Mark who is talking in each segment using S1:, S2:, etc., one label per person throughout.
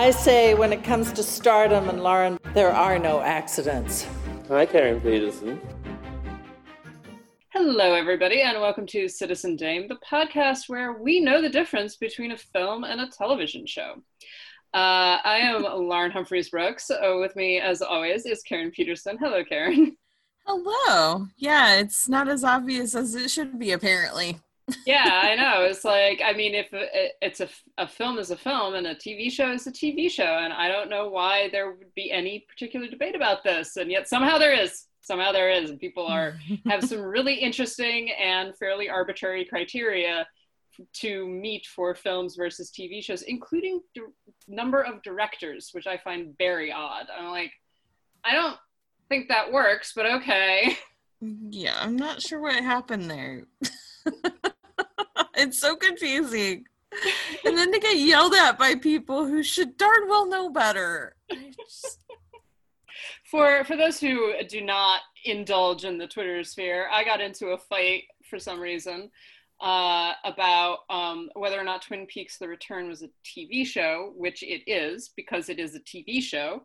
S1: I say when it comes to stardom and Lauren, there are no accidents.
S2: Hi, Karen Peterson.
S3: Hello, everybody, and welcome to Citizen Dame, the podcast where we know the difference between a film and a television show. Uh, I am Lauren Humphries Brooks. Uh, with me, as always, is Karen Peterson. Hello, Karen.
S4: Hello. Yeah, it's not as obvious as it should be, apparently.
S3: Yeah, I know. It's like, I mean, if uh, it's a, a film is a film and a TV show is a TV show, and I don't know why there would be any particular debate about this, and yet somehow there is. Somehow there is, and people are have some really interesting and fairly arbitrary criteria to meet for films versus TV shows, including di- number of directors, which I find very odd. I'm like, I don't think that works, but okay.
S4: Yeah, I'm not sure what happened there. it's so confusing. And then to get yelled at by people who should darn well know better. Just-
S3: For for those who do not indulge in the Twitter sphere, I got into a fight for some reason uh, about um, whether or not Twin Peaks: The Return was a TV show, which it is because it is a TV show.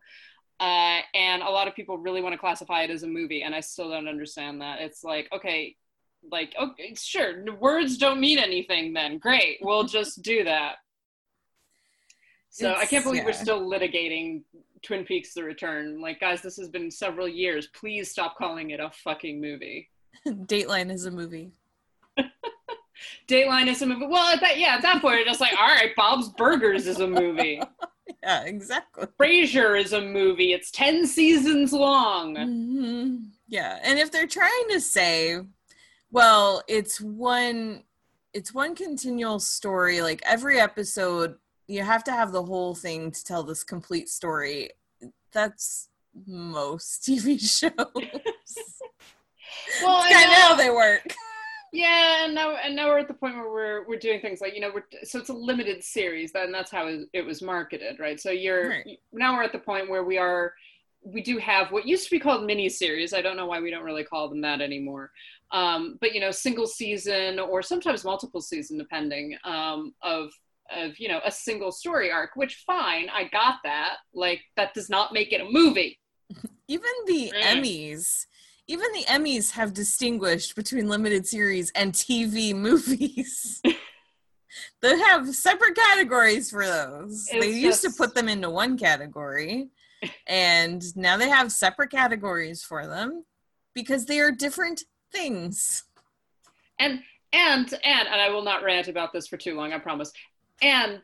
S3: Uh, and a lot of people really want to classify it as a movie, and I still don't understand that. It's like, okay, like, okay, sure, words don't mean anything. Then great, we'll just do that. So I can't believe we're still litigating Twin Peaks: The Return. Like, guys, this has been several years. Please stop calling it a fucking movie.
S4: Dateline is a movie.
S3: Dateline is a movie. Well, at that, yeah, at that point, it's just like, all right, Bob's Burgers is a movie.
S4: Yeah, exactly.
S3: Frasier is a movie. It's ten seasons long.
S4: hmm Yeah, and if they're trying to say, well, it's one, it's one continual story. Like every episode, you have to have the whole thing to tell this complete story. That's most TV shows.
S3: Well, I
S4: of how
S3: know.
S4: they work.
S3: Yeah, and now and now we're at the point where we're we're doing things like you know we're so it's a limited series, and that's how it, it was marketed, right? So you're
S4: Right.
S3: now we're at the point where we are we do have what used to be called mini series. I don't know why we don't really call them that anymore. Um, but you know, single season or sometimes multiple season, depending um, of of you know a single story arc. Which fine, I got that. Like that does not make it a movie.
S4: Even the
S3: Mm.
S4: Emmys, even the Emmys have distinguished between limited series and TV movies. they have separate categories for those. they
S3: It's
S4: used to put them into one category, and now they have separate categories for them because they are different things.
S3: and and and and I will not rant about this for too long, I promise. And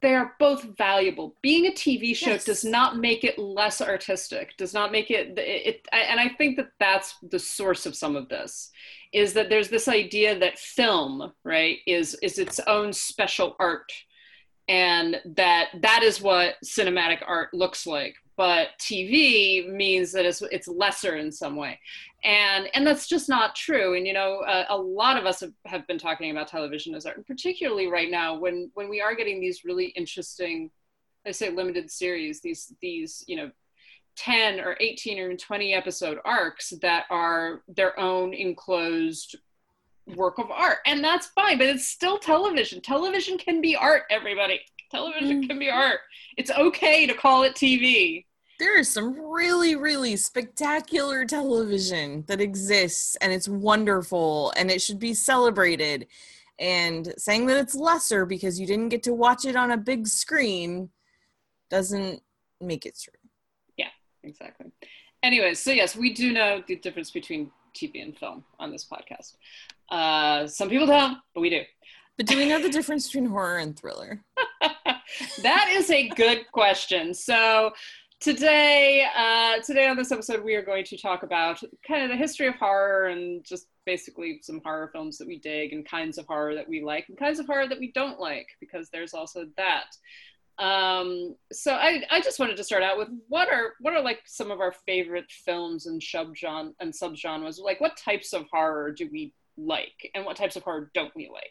S3: they are both valuable. Being a TV show
S4: Yes.
S3: does not make it less artistic. Does not make it, it, it. And I think that that's the source of some of this, is that there's this idea that film, right, is is its own special art, and that that is what cinematic art looks like. But TV means that it's it's lesser in some way and and that's just not true and you know uh, a lot of us have, have been talking about television as art and particularly right now when when we are getting these really interesting i say limited series these these you know 10 or 18 or 20 episode arcs that are their own enclosed work of art and that's fine but it's still television television can be art everybody television mm. can be art it's okay to call it tv
S4: There is some really, really spectacular television that exists, and it's wonderful, and it should be celebrated. And saying that it's lesser because you didn't get to watch it on a big screen doesn't make it true.
S3: Yeah, exactly. Anyways, so yes, we do know the difference between TV and film on this podcast. Uh, some people don't, but we do.
S4: But do we know the difference between horror and thriller?
S3: that is a good question. So today, uh, today on this episode, we are going to talk about kind of the history of horror and just basically some horror films that we dig and kinds of horror that we like and kinds of horror that we don't like because there's also that. Um, so I, I just wanted to start out with what are what are like some of our favorite films and subgenre and subgenres? Like what types of horror do we like, and what types of horror don't we like?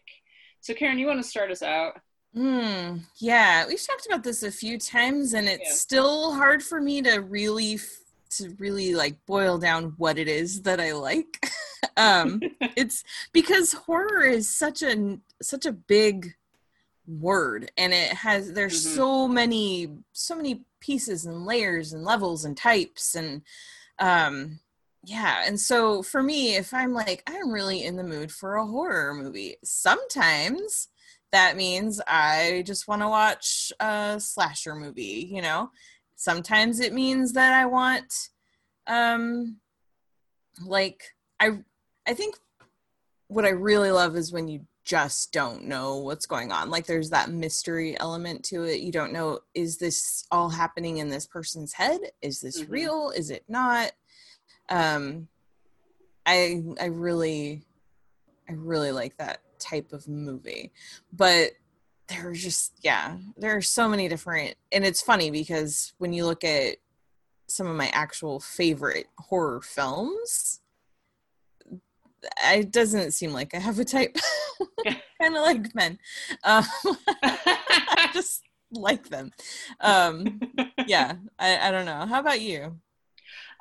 S3: So Karen, you want to start us out?
S4: Hmm. Yeah, we've talked about this a few times, and it's
S3: Yeah.
S4: still hard for me to really f- to really like boil down what it is that I like. um, it's because horror is such a such a big word, and it has there's
S3: Mhm.
S4: so many so many pieces and layers and levels and types and um yeah and so for me if i'm like i'm really in the mood for a horror movie sometimes that means i just want to watch a slasher movie you know? Sometimes it means that i want um like i i think what i really love is when you just don't know what's going on like there's that mystery element to it you don't know is this all happening in this person's head? Is this
S3: Mhm.
S4: real? Is it not um i i really i really like that type of movie but there are just yeah there are so many different and it's funny because when you look at some of my actual favorite horror films it doesn't seem like i have a type. Kind of like men. Um, i just like them. Um yeah I, I don't know. How about you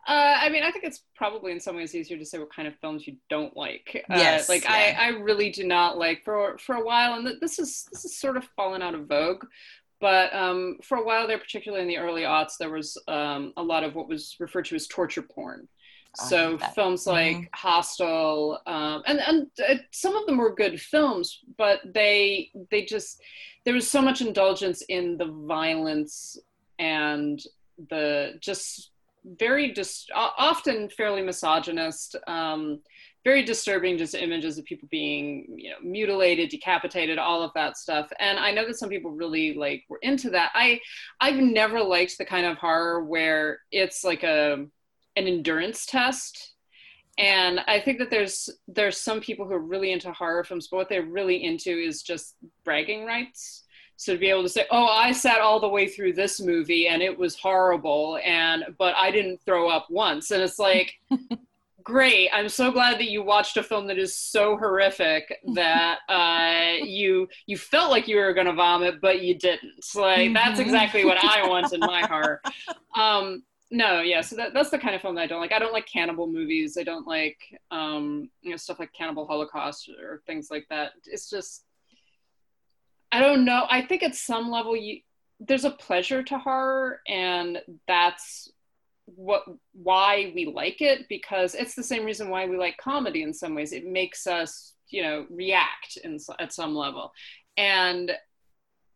S3: Uh, I mean, I think it's probably in some ways easier to say what kind of films you don't like. Uh,
S4: Yes,
S3: like
S4: yeah.
S3: I, I really do not like for for a while, and th- this is this is sort of fallen out of vogue. But um, for a while there, particularly in the early aughts, there was um, a lot of what was referred to as torture porn.
S4: Oh,
S3: So films like Hostel, um, and and uh, some of them were good films, but they they just there was so much indulgence in the violence and the just very dis- often fairly misogynist, um, very disturbing just images of people being you know mutilated, decapitated, all of that stuff. And I know that some people really like were into that. I I've never liked the kind of horror where it's like a an endurance test. And I think that there's there's some people who are really into horror films, but what they're really into is just bragging rights. So to be able to say, "Oh, I sat all the way through this movie and it was horrible, and but I didn't throw up once," and it's like, great. I'm so glad that you watched a film that is so horrific that uh, you you felt like you were going to vomit, but you didn't. Like that's
S4: Mhm.
S3: exactly what I want in my horror. Um, no, yeah. So that, that's the kind of film that I don't like. I don't like cannibal movies. I don't like um, you know stuff like Cannibal Holocaust or things like that. It's just I don't know. I think at some level you there's a pleasure to horror and that's what why we like it because it's the same reason why we like comedy in some ways. It makes us, you know, react in, at some level. And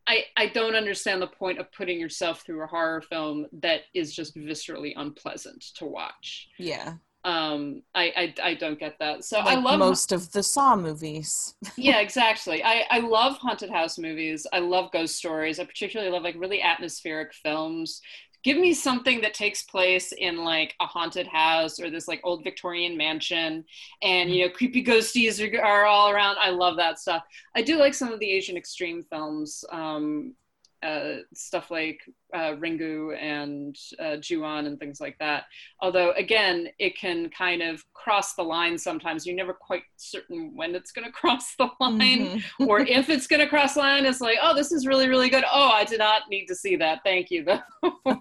S3: I, I don't understand the point of putting yourself through a horror film that is just viscerally unpleasant to watch.
S4: yeah
S3: Um, I, I, I don't get that. So
S4: like
S3: I love
S4: most of the saw movies
S3: yeah, exactly. I, I love haunted house movies. I love ghost stories. I particularly love like really atmospheric films. Give me something that takes place in like a haunted house or this like old Victorian mansion and you know creepy ghosties are, are all around. I love that stuff. I do like some of the Asian extreme films. Um, uh, stuff like uh, Ringu and uh, Ju-on and things like that. Although, again, it can kind of cross the line sometimes. You're never quite certain when it's going to cross the line
S4: Mhm.
S3: or if it's going to cross the line. It's like, oh, this is really, really good. Oh, I did not need to see that. Thank you, though.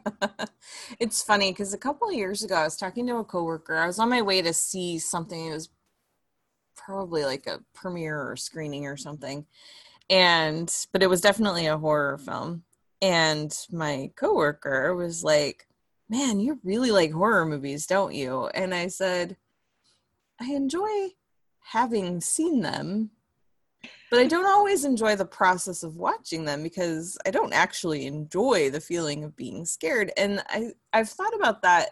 S4: it's funny because a couple of years ago, I was talking to a coworker. I was on my way to see something. It was probably like a premiere or screening or something, and but it was definitely a horror film. And my coworker was like, "Man, you really like horror movies, don't you?" And I said, "I enjoy having seen them." But I don't always enjoy the process of watching them because I don't actually enjoy the feeling of being scared. And I, I've thought about that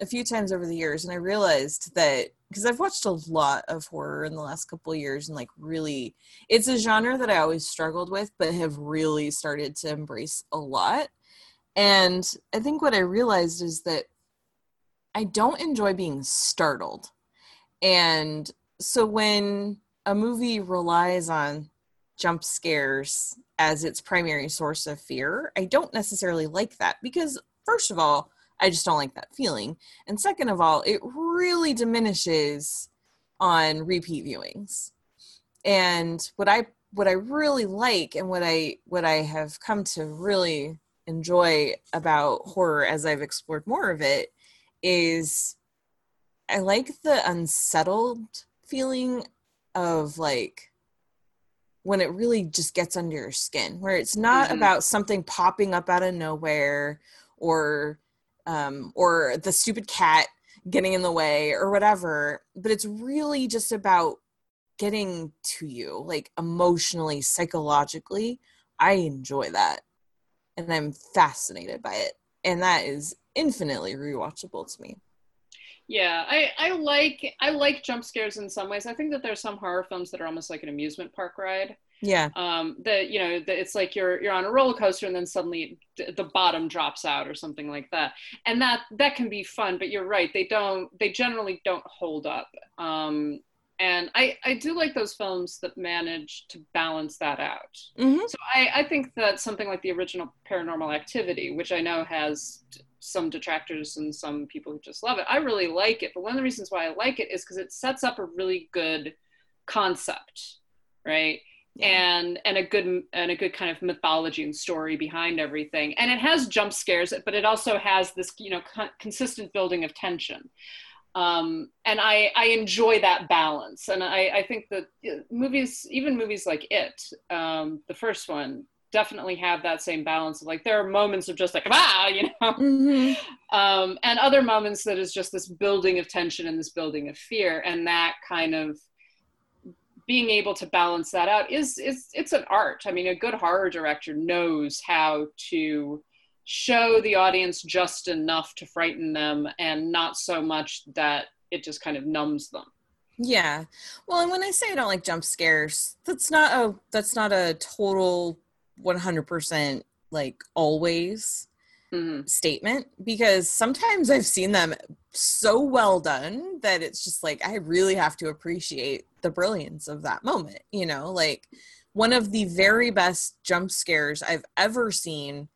S4: a few times over the years, and I realized that because I've watched a lot of horror in the last couple of years, and like really, it's a genre that I always struggled with, but have really started to embrace a lot. And I think what I realized is that I don't enjoy being startled. And so when a movie relies on jump scares as its primary source of fear, I don't necessarily like that because, first of all, I just don't like that feeling. And second of all, it really diminishes on repeat viewings. And what I what I really like and what I what I have come to really enjoy about horror as I've explored more of it is I like the unsettled feeling of like when it really just gets under your skin where it's not
S3: Mhm.
S4: about something popping up out of nowhere or um or the stupid cat getting in the way or whatever but it's really just about getting to you like emotionally psychologically. I enjoy that and i'm fascinated by it and that is infinitely rewatchable to me
S3: Yeah, I, I like I like jump scares in some ways. I think that there's some horror films that are almost like an amusement park ride.
S4: yeah
S3: Um, that you know, that it's like you're you're on a roller coaster and then suddenly d- the bottom drops out or something like that, and that that can be fun. But you're right, they don't they generally don't hold up. Um, and I I do like those films that manage to balance that out.
S4: mm-hmm.
S3: So I, I think that something like the original Paranormal Activity, which I know has some detractors and some people who just love it, I really like it. But one of the reasons why I like it is because it sets up a really good concept, right? And and a good and a good kind of mythology and story behind everything. And it has jump scares, but it also has this you know con- consistent building of tension. Um, and I, I enjoy that balance. And I, I think that movies, even movies like It, um, the first one, definitely have that same balance. of Like there are moments of just like ah, you know,
S4: Mm-hmm.
S3: um, and other moments that is just this building of tension and this building of fear, and that kind of being able to balance that out is is it's an art. I mean, a good horror director knows how to show the audience just enough to frighten them and not so much that it just kind of numbs them.
S4: Yeah. Well, and when I say I don't like jump scares, that's not a that's not a total 100% like always
S3: Mhm.
S4: statement because sometimes I've seen them so well done that it's just like I really have to appreciate the brilliance of that moment, you know? Like one of the very best jump scares I've ever seen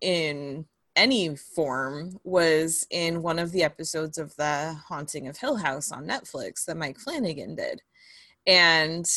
S4: in any form was in one of the episodes of the Haunting of Hill House on Netflix that Mike Flanagan did. And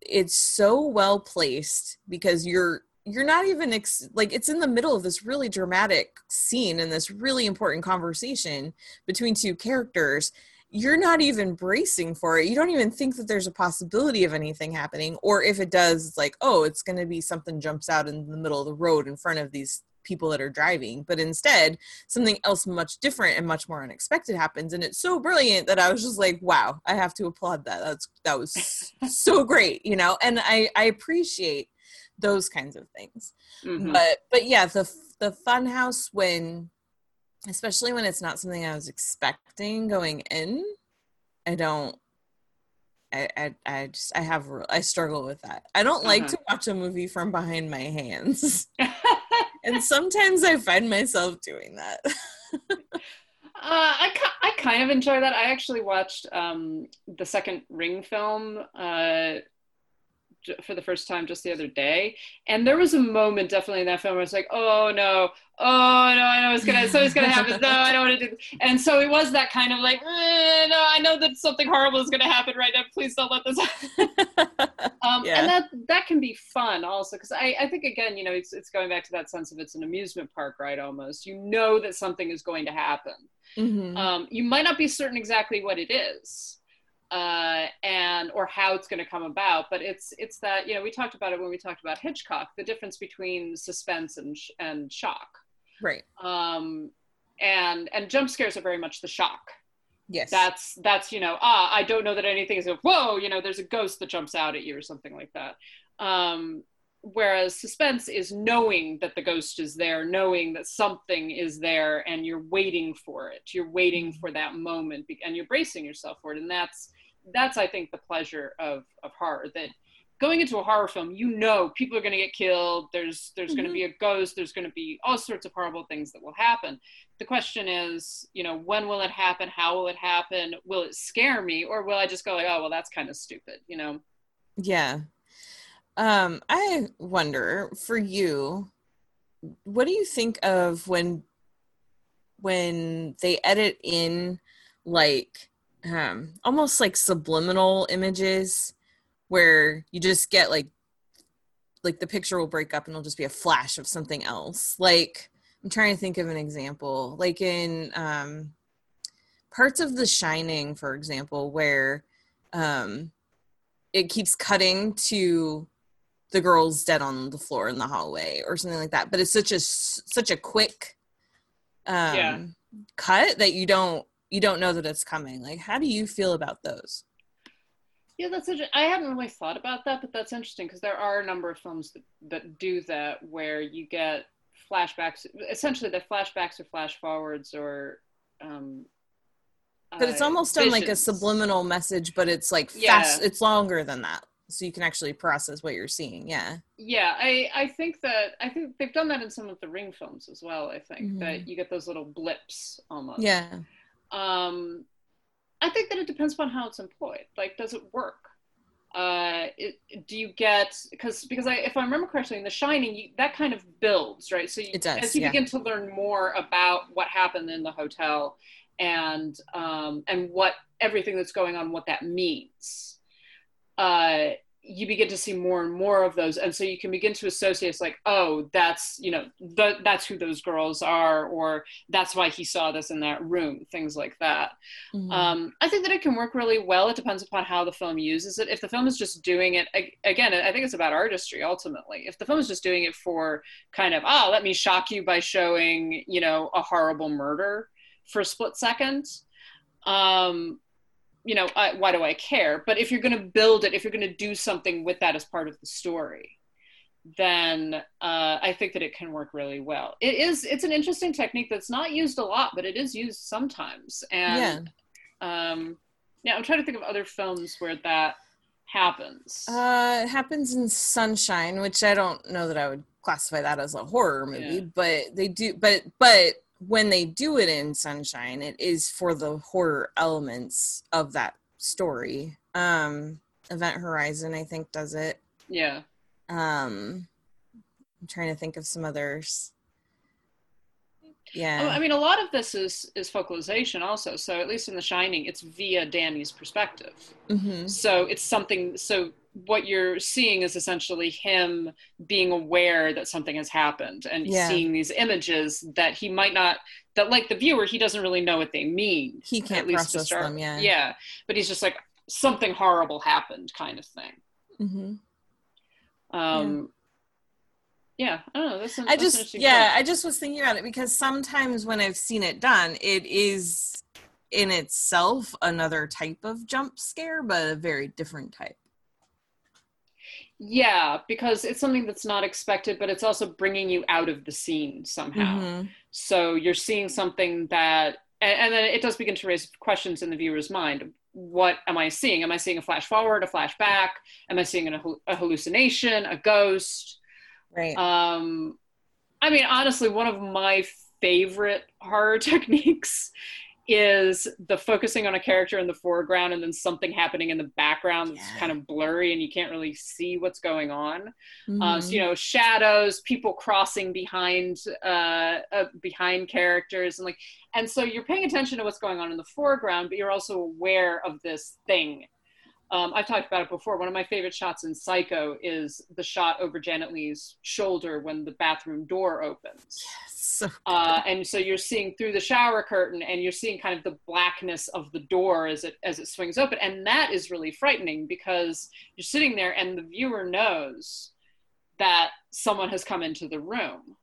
S4: it's so well placed because you're you're not even ex- like it's in the middle of this really dramatic scene and this really important conversation between two characters you're not even bracing for it. You don't even think that there's a possibility of anything happening or if it does it's like oh it's going to be something jumps out in the middle of the road in front of these people that are driving. But instead something else much different and much more unexpected happens and it's so brilliant that i was just like wow i have to applaud that. That's that was so great you know? And i i appreciate those kinds of things.
S3: Mhm.
S4: but but yeah the the fun house when especially when it's not something i was expecting going in i don't I, I, I just I have I struggle with that. I don't like
S3: Uh-huh.
S4: to watch a movie from behind my hands. and sometimes I find myself doing that.
S3: Uh, I, I kind of enjoy that. I actually watched um, the second Ring film uh, for the first time just the other day, and there was a moment definitely in that film where was like, oh no, oh no, I know it's gonna, something's gonna happen. No, I don't want to do. This. And so it was that kind of like, eh, no, I know that something horrible is gonna happen right now. Please don't let this happen. Um,
S4: Yeah.
S3: And that that can be fun also because I, I think again you know it's it's going back to that sense of it's an amusement park right almost. You know that something is going to happen.
S4: Mhm.
S3: Um, you might not be certain exactly what it is, uh, and or how it's going to come about, but it's it's that you know we talked about it when we talked about Hitchcock, the difference between suspense and sh- and shock,
S4: right.
S3: um, and and jump scares are very much the shock.
S4: Yes.
S3: That's that's you know ah I don't know that anything is a, whoa you know there's a ghost that jumps out at you or something like that. Um, whereas suspense is knowing that the ghost is there knowing that something is there and you're waiting for it you're waiting for that moment be- and you're bracing yourself for it and that's that's i think the pleasure of of horror that going into a horror film you know people are going to get killed there's there's going to be a ghost there's going to be all sorts of horrible things that will happen. The question is you know when will it happen how will it happen will it scare me or will i just go like oh well that's kind of stupid you know?
S4: Yeah. Um, I wonder for you, what do you think of when when they edit in like um almost like subliminal images where you just get like like the picture will break up and it'll just be a flash of something else. Like I'm trying to think of an example. Like in um parts of The Shining, for example, where um it keeps cutting to the girl's dead on the floor in the hallway or something like that but it's such a such a quick um
S3: Yeah.
S4: cut that you don't you don't know that it's coming like how do you feel about those
S3: Yeah, that's inter- I haven't really thought about that, but that's interesting because there are a number of films that, that do that where you get flashbacks. Essentially, they're flashbacks or flash forwards or. Um,
S4: but it's
S3: uh,
S4: almost done like a subliminal message but it's like
S3: Yeah.
S4: fast it's longer than that so you can actually process what you're seeing yeah
S3: Yeah, I I think that I think they've done that in some of the Ring films as well. I think
S4: Mhm.
S3: that you get those little blips almost.
S4: yeah
S3: Um, I think that it depends upon how it's employed. Like, does it work? Uh, it, do you get because because I, if I remember correctly, in The Shining, you, that kind of builds, right? So you,
S4: It does,
S3: as you
S4: yeah.
S3: begin to learn more about what happened in the hotel and um, and what everything that's going on, what that means. Uh, you begin to see more and more of those. And so you can begin to associate it's like oh that's you know the, that's who those girls are or that's why he saw this in that room things like that.
S4: Mhm.
S3: um, i think that it can work really well. It depends upon how the film uses it. If the film is just doing it again i think it's about artistry ultimately. If the film is just doing it for kind of oh let me shock you by showing you know a horrible murder for a split second um you know I, why do i care but if you're going to build it if you're going to do something with that as part of the story then uh, i think that it can work really well it is it's an interesting technique that's not used a lot but it is used sometimes and um yeah i'm trying to think of other films where that happens
S4: Uh, it happens in Sunshine, which I don't know that I would classify that as a horror movie,
S3: Yeah.
S4: but they do. But but when they do it in Sunshine, it is for the horror elements of that story. Um, Event Horizon, I think, does it.
S3: yeah
S4: Um, I'm trying to think of some others.
S3: Oh,
S4: Yeah.
S3: I mean, a lot of this is is focalization also. So at least in The Shining, it's via Danny's perspective.
S4: hmm
S3: So it's something. So what you're seeing is essentially him being aware that something has happened and
S4: Yeah.
S3: seeing these images that he might not. That like the viewer, he doesn't really know what they mean.
S4: He can't
S3: at least
S4: process
S3: start.
S4: them. Yeah.
S3: Yeah, but he's just like something horrible happened, kind of thing.
S4: hmm
S3: Um, yeah. I don't know. That's an,
S4: I
S3: that's
S4: just yeah,
S3: point.
S4: I just was thinking about it because sometimes when I've seen it done, it is in itself another type of jump scare, but a very different type.
S3: Yeah, because it's something that's not expected, but it's also bringing you out of the scene somehow.
S4: Mhm.
S3: So you're seeing something that, and, and then it does begin to raise questions in the viewer's mind. What am I seeing? Am I seeing a flash forward, a flash back? Am I seeing an, a hallucination, a ghost?
S4: Right.
S3: Um, I mean, honestly, one of my favorite horror techniques is the focusing on a character in the foreground and then something happening in the background that's
S4: Yeah.
S3: kind of blurry and you can't really see what's going on. Uh, so
S4: Mhm.
S3: you know, shadows, people crossing behind uh, uh, behind characters, and like, and so you're paying attention to what's going on in the foreground, but you're also aware of this thing. Um, I've talked about it before. One of my favorite shots in Psycho is the shot over Janet Leigh's shoulder when the bathroom door opens.
S4: So
S3: Uh, and so you're seeing through the shower curtain and you're seeing kind of the blackness of the door as it as it swings open. And that is really frightening because you're sitting there and the viewer knows that someone has come into the room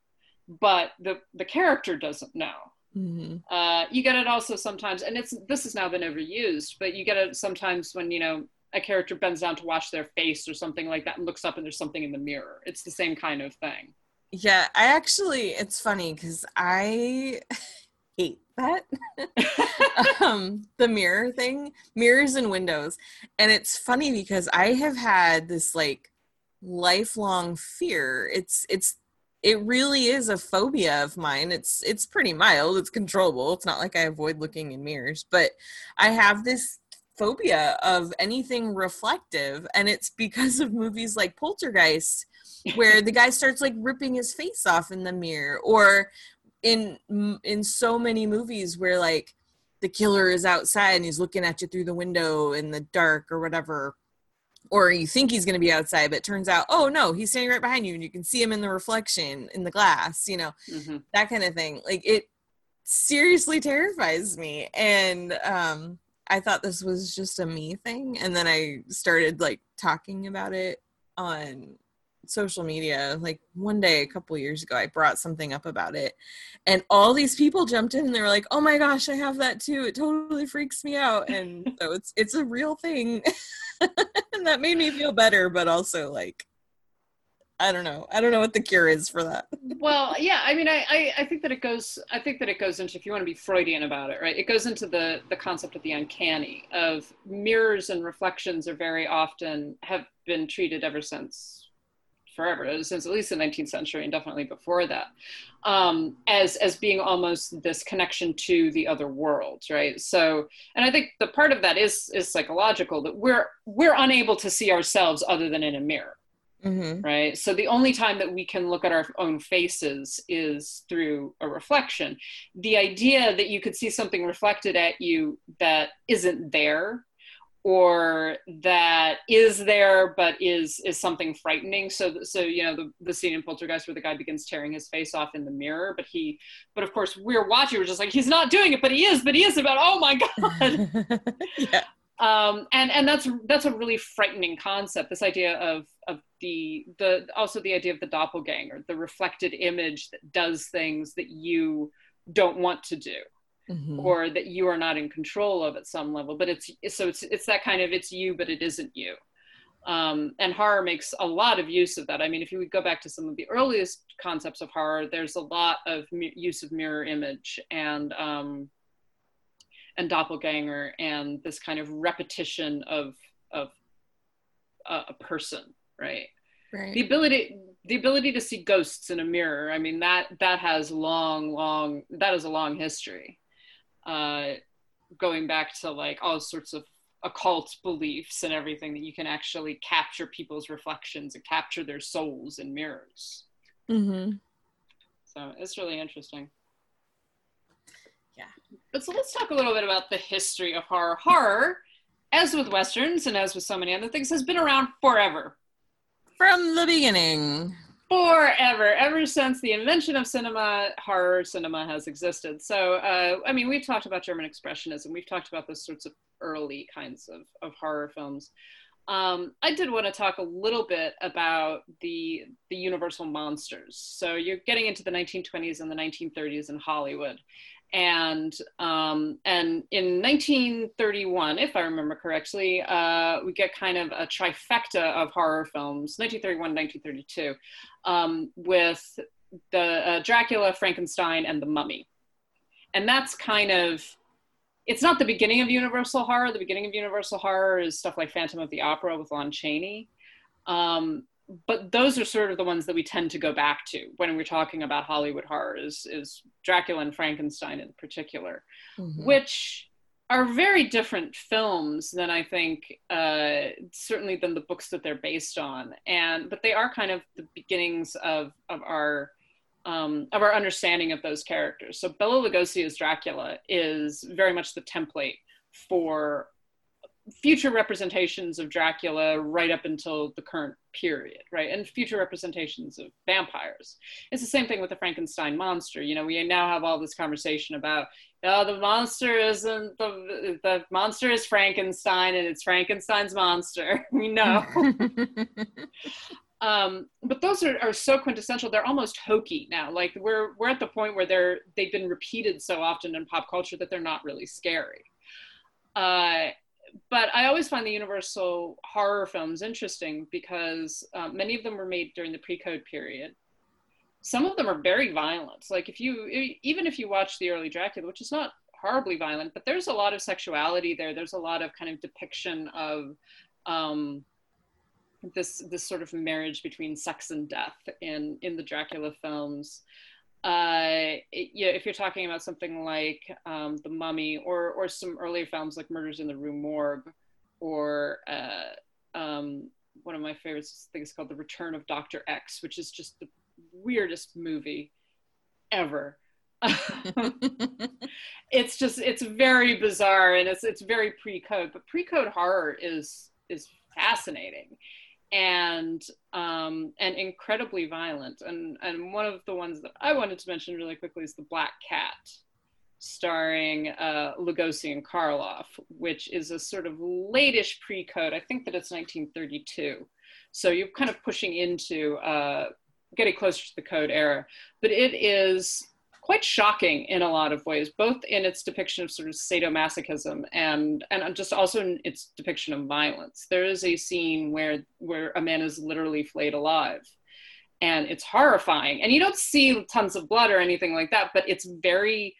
S3: but the the character doesn't know.
S4: Mhm.
S3: uh, you get it also sometimes and it's this has now been overused but you get it sometimes when you know a character bends down to wash their face or something like that and looks up and there's something in the mirror. It's the same kind of thing
S4: yeah, I actually it's funny because I hate that. um the mirror thing, mirrors and windows. And it's funny because I have had this like lifelong fear. It's it's it really is a phobia of mine. It's it's pretty mild, it's controllable. It's not like I avoid looking in mirrors, but I have this phobia of anything reflective and it's because of movies like poltergeist where the guy starts like ripping his face off in the mirror or in in so many movies where like the killer is outside and he's looking at you through the window in the dark or whatever or you think he's going to be outside but turns out oh no he's standing right behind you and you can see him in the reflection in the glass you know
S3: Mhm.
S4: that kind of thing like it seriously terrifies me and um i thought this was just a me thing and then i started like talking about it on social media like one day a couple years ago i brought something up about it and all these people jumped in and they were like oh my gosh i have that too. It totally freaks me out. And so it's it's a real thing. And that made me feel better but also like i don't know. I don't know what the cure is for that.
S3: Well yeah i mean I, I i think that it goes i think that it goes into if you want to be freudian about it right it goes into the the concept of the uncanny of mirrors and reflections are very often have been treated ever since forever since at least the 19th century and definitely before that um, as as being almost this connection to the other world right? So and i think the part of that is is psychological that we're we're unable to see ourselves other than in a mirror
S4: mm-hmm.
S3: right? So the only time that we can look at our own faces is through a reflection. The idea that you could see something reflected at you that isn't there or that is there but is is something frightening. So so you know the, the scene in poltergeist where the guy begins tearing his face off in the mirror but he but of course we're watching we're just like he's not doing it but he is but he is about oh my god.
S4: Yeah.
S3: Um, and and that's that's a really frightening concept. This idea of of the the also the idea of the doppelganger, the reflected image that does things that you don't want to do,
S4: Mhm.
S3: or that you are not in control of at some level. But it's so it's it's that kind of it's you, but it isn't you. Um, and horror makes a lot of use of that. I mean, if you would go back to some of the earliest concepts of horror, there's a lot of mi- use of mirror image and um, and doppelganger and this kind of repetition of of a, a person right
S4: right
S3: the ability the ability to see ghosts in a mirror i mean that that has long long that is a long history uh going back to like all sorts of occult beliefs and everything that you can actually capture people's reflections and capture their souls in mirrors
S4: mm-hmm.
S3: so it's really interesting
S4: Yeah.
S3: But so let's talk a little bit about the history of horror. Horror, as with westerns and as with so many other things, has been around forever.
S4: from the beginning
S3: Forever, ever since the invention of cinema, horror cinema has existed. So, uh, I mean, we've talked about German Expressionism. We've talked about those sorts of early kinds of, of horror films. Um, I did want to talk a little bit about the the Universal monsters. So you're getting into the 1920s and the 1930s in Hollywood, and um, and in 1931, if I remember correctly, uh, we get kind of a trifecta of horror films: 1931, 1932, um, with the uh, Dracula, Frankenstein, and the Mummy, and that's kind of it's not the beginning of Universal horror. The beginning of Universal horror is stuff like Phantom of the Opera with Lon Chaney. Um, but those are sort of the ones that we tend to go back to when we're talking about Hollywood horror is, is Dracula and Frankenstein in particular,
S4: Mhm.
S3: which are very different films than I think uh, certainly than the books that they're based on. And but they are kind of the beginnings of of our um, of our understanding of those characters. So Bela Lugosi as Dracula is very much the template for future representations of Dracula right up until the current period, right? And future representations of vampires. It's the same thing with the Frankenstein monster. You know, we now have all this conversation about, oh, the monster isn't the the monster is Frankenstein and it's Frankenstein's monster. we know. um, but those are, are so quintessential they're almost hokey now like we're we're at the point where they're they've been repeated so often in pop culture that they're not really scary uh, but i always find the universal horror films interesting because uh, many of them were made during the pre-code period. Some of them are very violent. Like if you even if you watch the early dracula which is not horribly violent but there's a lot of sexuality there. There's a lot of kind of depiction of um, this this sort of marriage between sex and death in in the Dracula films. Uh, yeah, if you're talking about something like um, The Mummy or or some earlier films like Murders in the Rue Morgue or uh, um, one of my favorites, I think it's called The Return of Dr. X, which is just the weirdest movie ever. it's just it's very bizarre and it's it's very pre-code, but pre-code horror is is fascinating and um, and incredibly violent. And and one of the ones that I wanted to mention really quickly is the Black Cat, starring uh, Lugosi and Karloff, which is a sort of latish pre-code. I think that it's 1932, so you're kind of pushing into uh, getting closer to the code era. But it is quite shocking in a lot of ways, both in its depiction of sort of sadomasochism and and just also in its depiction of violence. There is a scene where where a man is literally flayed alive, and it's horrifying. And you don't see tons of blood or anything like that, but it's very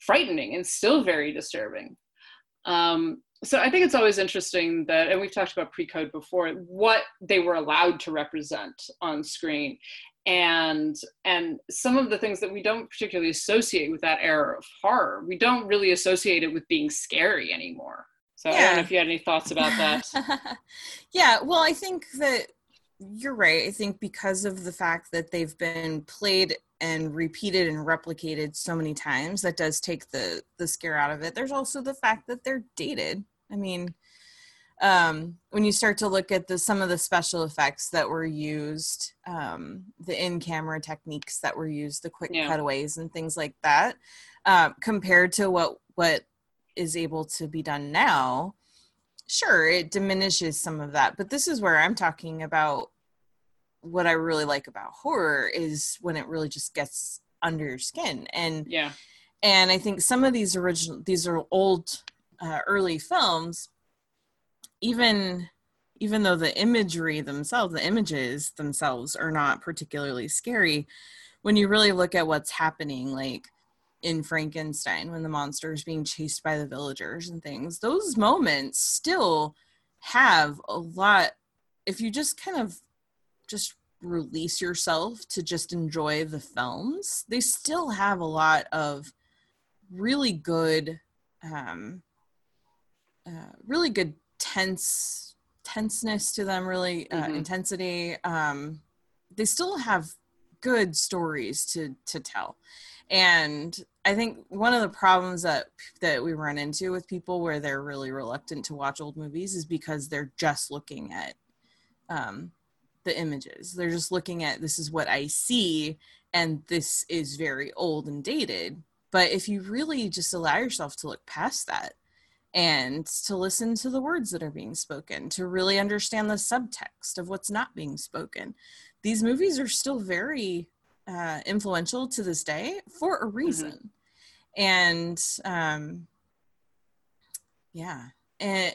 S3: frightening and still very disturbing. Um, so I think it's always interesting that, and we've talked about pre-code before, what they were allowed to represent on screen, and and some of the things that we don't particularly associate with that era of horror we don't really associate it with being scary anymore. So yeah. i don't know if you had any thoughts about that.
S4: Yeah well i think that you're right. I think because of the fact that they've been played and repeated and replicated so many times that does take the the scare out of it. There's also the fact that they're dated. I mean um, when you start to look at the some of the special effects that were used, um, the in-camera techniques that were used, the quick yeah. cutaways and things like that, uh, compared to what what is able to be done now, sure, it diminishes some of that. But this is where I'm talking about what I really like about horror is when it really just gets under your skin and
S3: yeah
S4: and i think some of these original these are old uh, early films even even though the imagery themselves the images themselves are not particularly scary when you really look at what's happening like in frankenstein when the monster is being chased by the villagers and things those moments still have a lot if you just kind of just release yourself to just enjoy the films they still have a lot of really good um uh, really good tense tenseness to them really uh, mm-hmm. intensity. Um they still have good stories to to tell. And i think one of the problems that that we run into with people where they're really reluctant to watch old movies is because they're just looking at um the images. They're just looking at this is what i see and this is very old and dated. But if you really just allow yourself to look past that and to listen to the words that are being spoken, to really understand the subtext of what's not being spoken. These movies are still very uh, influential to this day for a mm-hmm. reason. Mm-hmm. And um, yeah. And,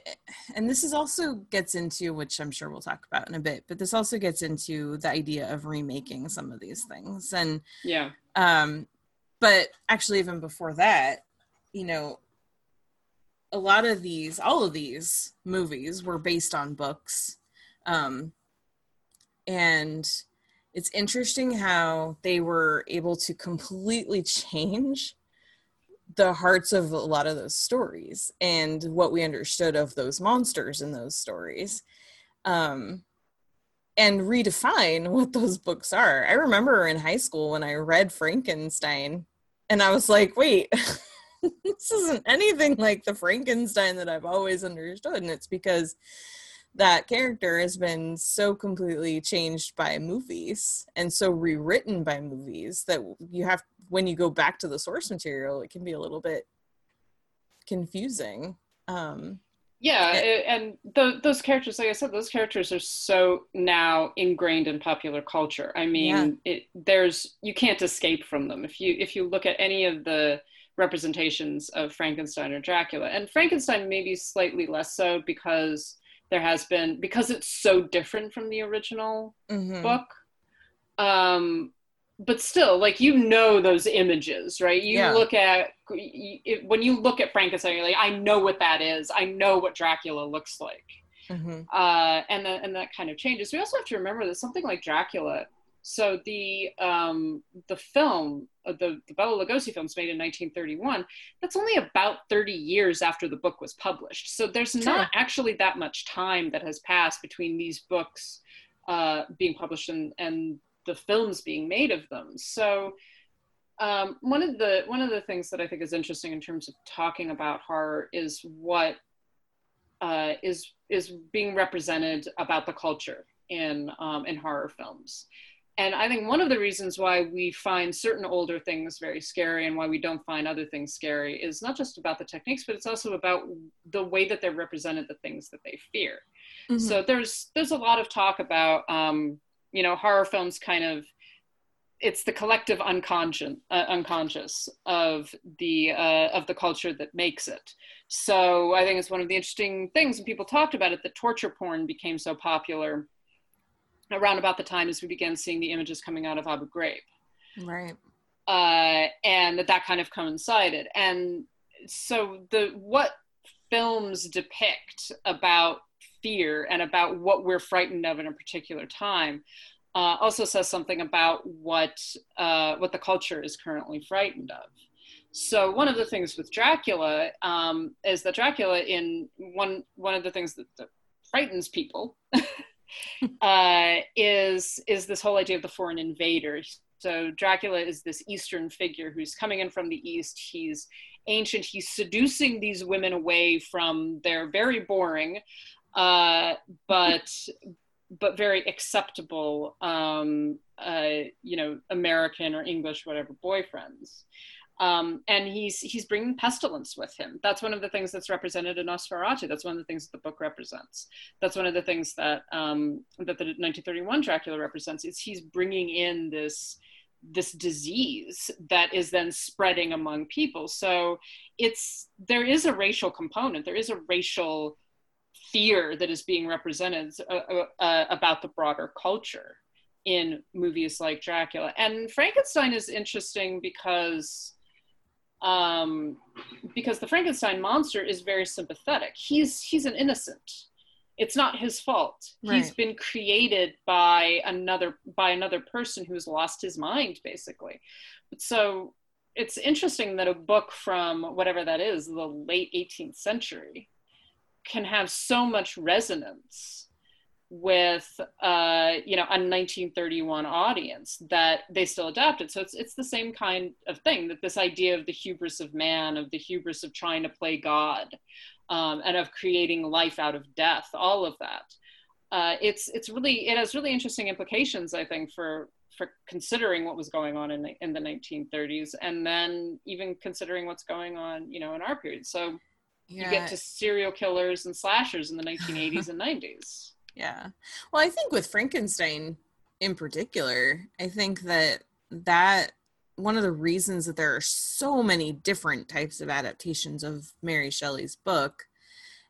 S4: and this is also gets into which I'm sure we'll talk about in a bit, but this also gets into the idea of remaking some of these things. And
S3: yeah.
S4: Um, but actually, even before that, you know, a lot of these, all of these movies were based on books. Um, and it's interesting how they were able to completely change the hearts of a lot of those stories and what we understood of those monsters in those stories um, and redefine what those books are. I remember in high school when I read Frankenstein and I was like, wait, this isn't anything like the Frankenstein that I've always understood. And it's because that character has been so completely changed by movies and so rewritten by movies that you have when you go back to the source material it can be a little bit confusing um
S3: yeah and those characters like i said those characters are so now ingrained in popular culture i mean yeah. it, there's you can't escape from them if you if you look at any of the representations of Frankenstein or Dracula. And Frankenstein maybe slightly less so because there has been because it's so different from the original mm-hmm. book. Um, but still, like you know those images, right? You yeah. look at it, when you look at Frankenstein, you're like, I know what that is. I know what Dracula looks like. Mm-hmm. Uh, and then and that kind of changes. We also have to remember that something like Dracula So the um, the film, uh, the, the Bela Lugosi films made in 1931, that's only about 30 years after the book was published. So there's not actually that much time that has passed between these books uh, being published and, and the films being made of them. So um, one of the one of the things that I think is interesting in terms of talking about horror is what uh, is is being represented about the culture in um, in horror films. And I think one of the reasons why we find certain older things very scary and why we don't find other things scary is not just about the techniques, but it's also about the way that they're represented, the things that they fear. Mm-hmm. So there's there's a lot of talk about um, you know horror films kind of it's the collective unconscious uh, unconscious of the uh, of the culture that makes it so i think it's one of the interesting things when people talked about it that torture porn became so popular around about the time as we began seeing the images coming out of abu ghraib.
S4: Right.
S3: Uh, and that that kind of coincided. And so the what films depict about fear and about what we're frightened of in a particular time uh, also says something about what uh, what the culture is currently frightened of. So one of the things with Dracula um, is that Dracula, in one one of the things that, that frightens people, uh, is is this whole idea of the foreign invader. So Dracula is this Eastern figure who's coming in from the East. He's ancient. He's seducing these women away from their very boring, uh, but but very acceptable, um, uh, you know, American or English, whatever boyfriends. Um, and he's he's bringing pestilence with him. That's one of the things that's represented in Nosferatu. That's one of the things that the book represents. That's one of the things that um, that the 1931 Dracula represents. Is he's bringing in this this disease that is then spreading among people. So it's there is a racial component. There is a racial fear that is being represented uh, uh, uh, about the broader culture in movies like Dracula. And Frankenstein is interesting because um, because the Frankenstein monster is very sympathetic. He's he's an innocent. It's not his fault. Right. He's been created by another by another person who's lost his mind, basically. So it's interesting that a book from whatever that is, the late 18th century, can have so much resonance with uh, you know a 1931 audience that they still adapted so it's it's the same kind of thing that this idea of the hubris of man of the hubris of trying to play god um, and of creating life out of death all of that uh, it's it's really it has really interesting implications i think for for considering what was going on in the, in the 1930s and then even considering what's going on you know in our period so yeah. you get to serial killers and slashers in the 1980s and 90s.
S4: Yeah. Well, I think with Frankenstein in particular, I think that that one of the reasons that there are so many different types of adaptations of Mary Shelley's book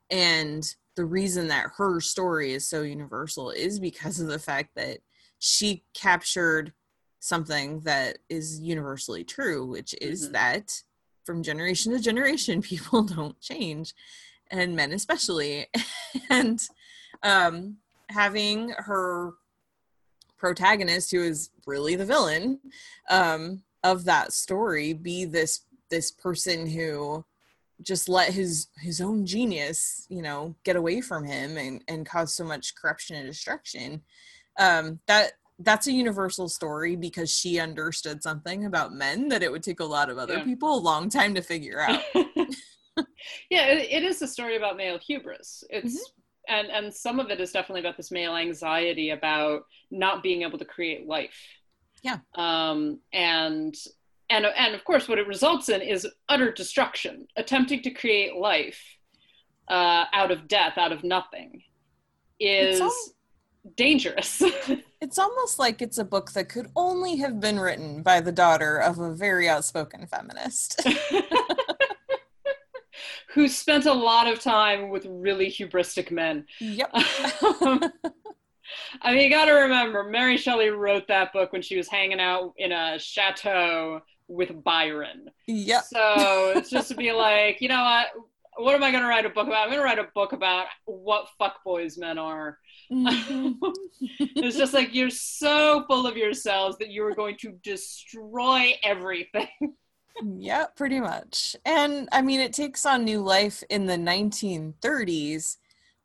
S4: and the reason that her story is so universal is because of the fact that she captured something that is universally true, which is mm-hmm. that from generation to generation people don't change and men especially and um having her protagonist who is really the villain um of that story be this this person who just let his his own genius you know get away from him and and cause so much corruption and destruction um that that's a universal story because she understood something about men that it would take a lot of other yeah. people a long time to figure out.
S3: yeah, it, it is a story about male hubris. It's mm-hmm. And and some of it is definitely about this male anxiety about not being able to create life.
S4: Yeah.
S3: Um and and and of course what it results in is utter destruction, attempting to create life uh, out of death, out of nothing is dangerous.
S4: it's almost like it's a book that could only have been written by the daughter of a very outspoken feminist.
S3: Who spent a lot of time with really hubristic men.
S4: Yep.
S3: um, I mean, you got to remember, Mary Shelley wrote that book when she was hanging out in a chateau with Byron.
S4: Yep.
S3: So it's just to be like, you know what? what am I going to write a book about? I'm going to write a book about what fuckboys men are.
S4: Mhm.
S3: it's just like you're so full of yourselves that you are going to destroy everything.
S4: Yeah, pretty much. And I mean, it takes on new life in the 1930s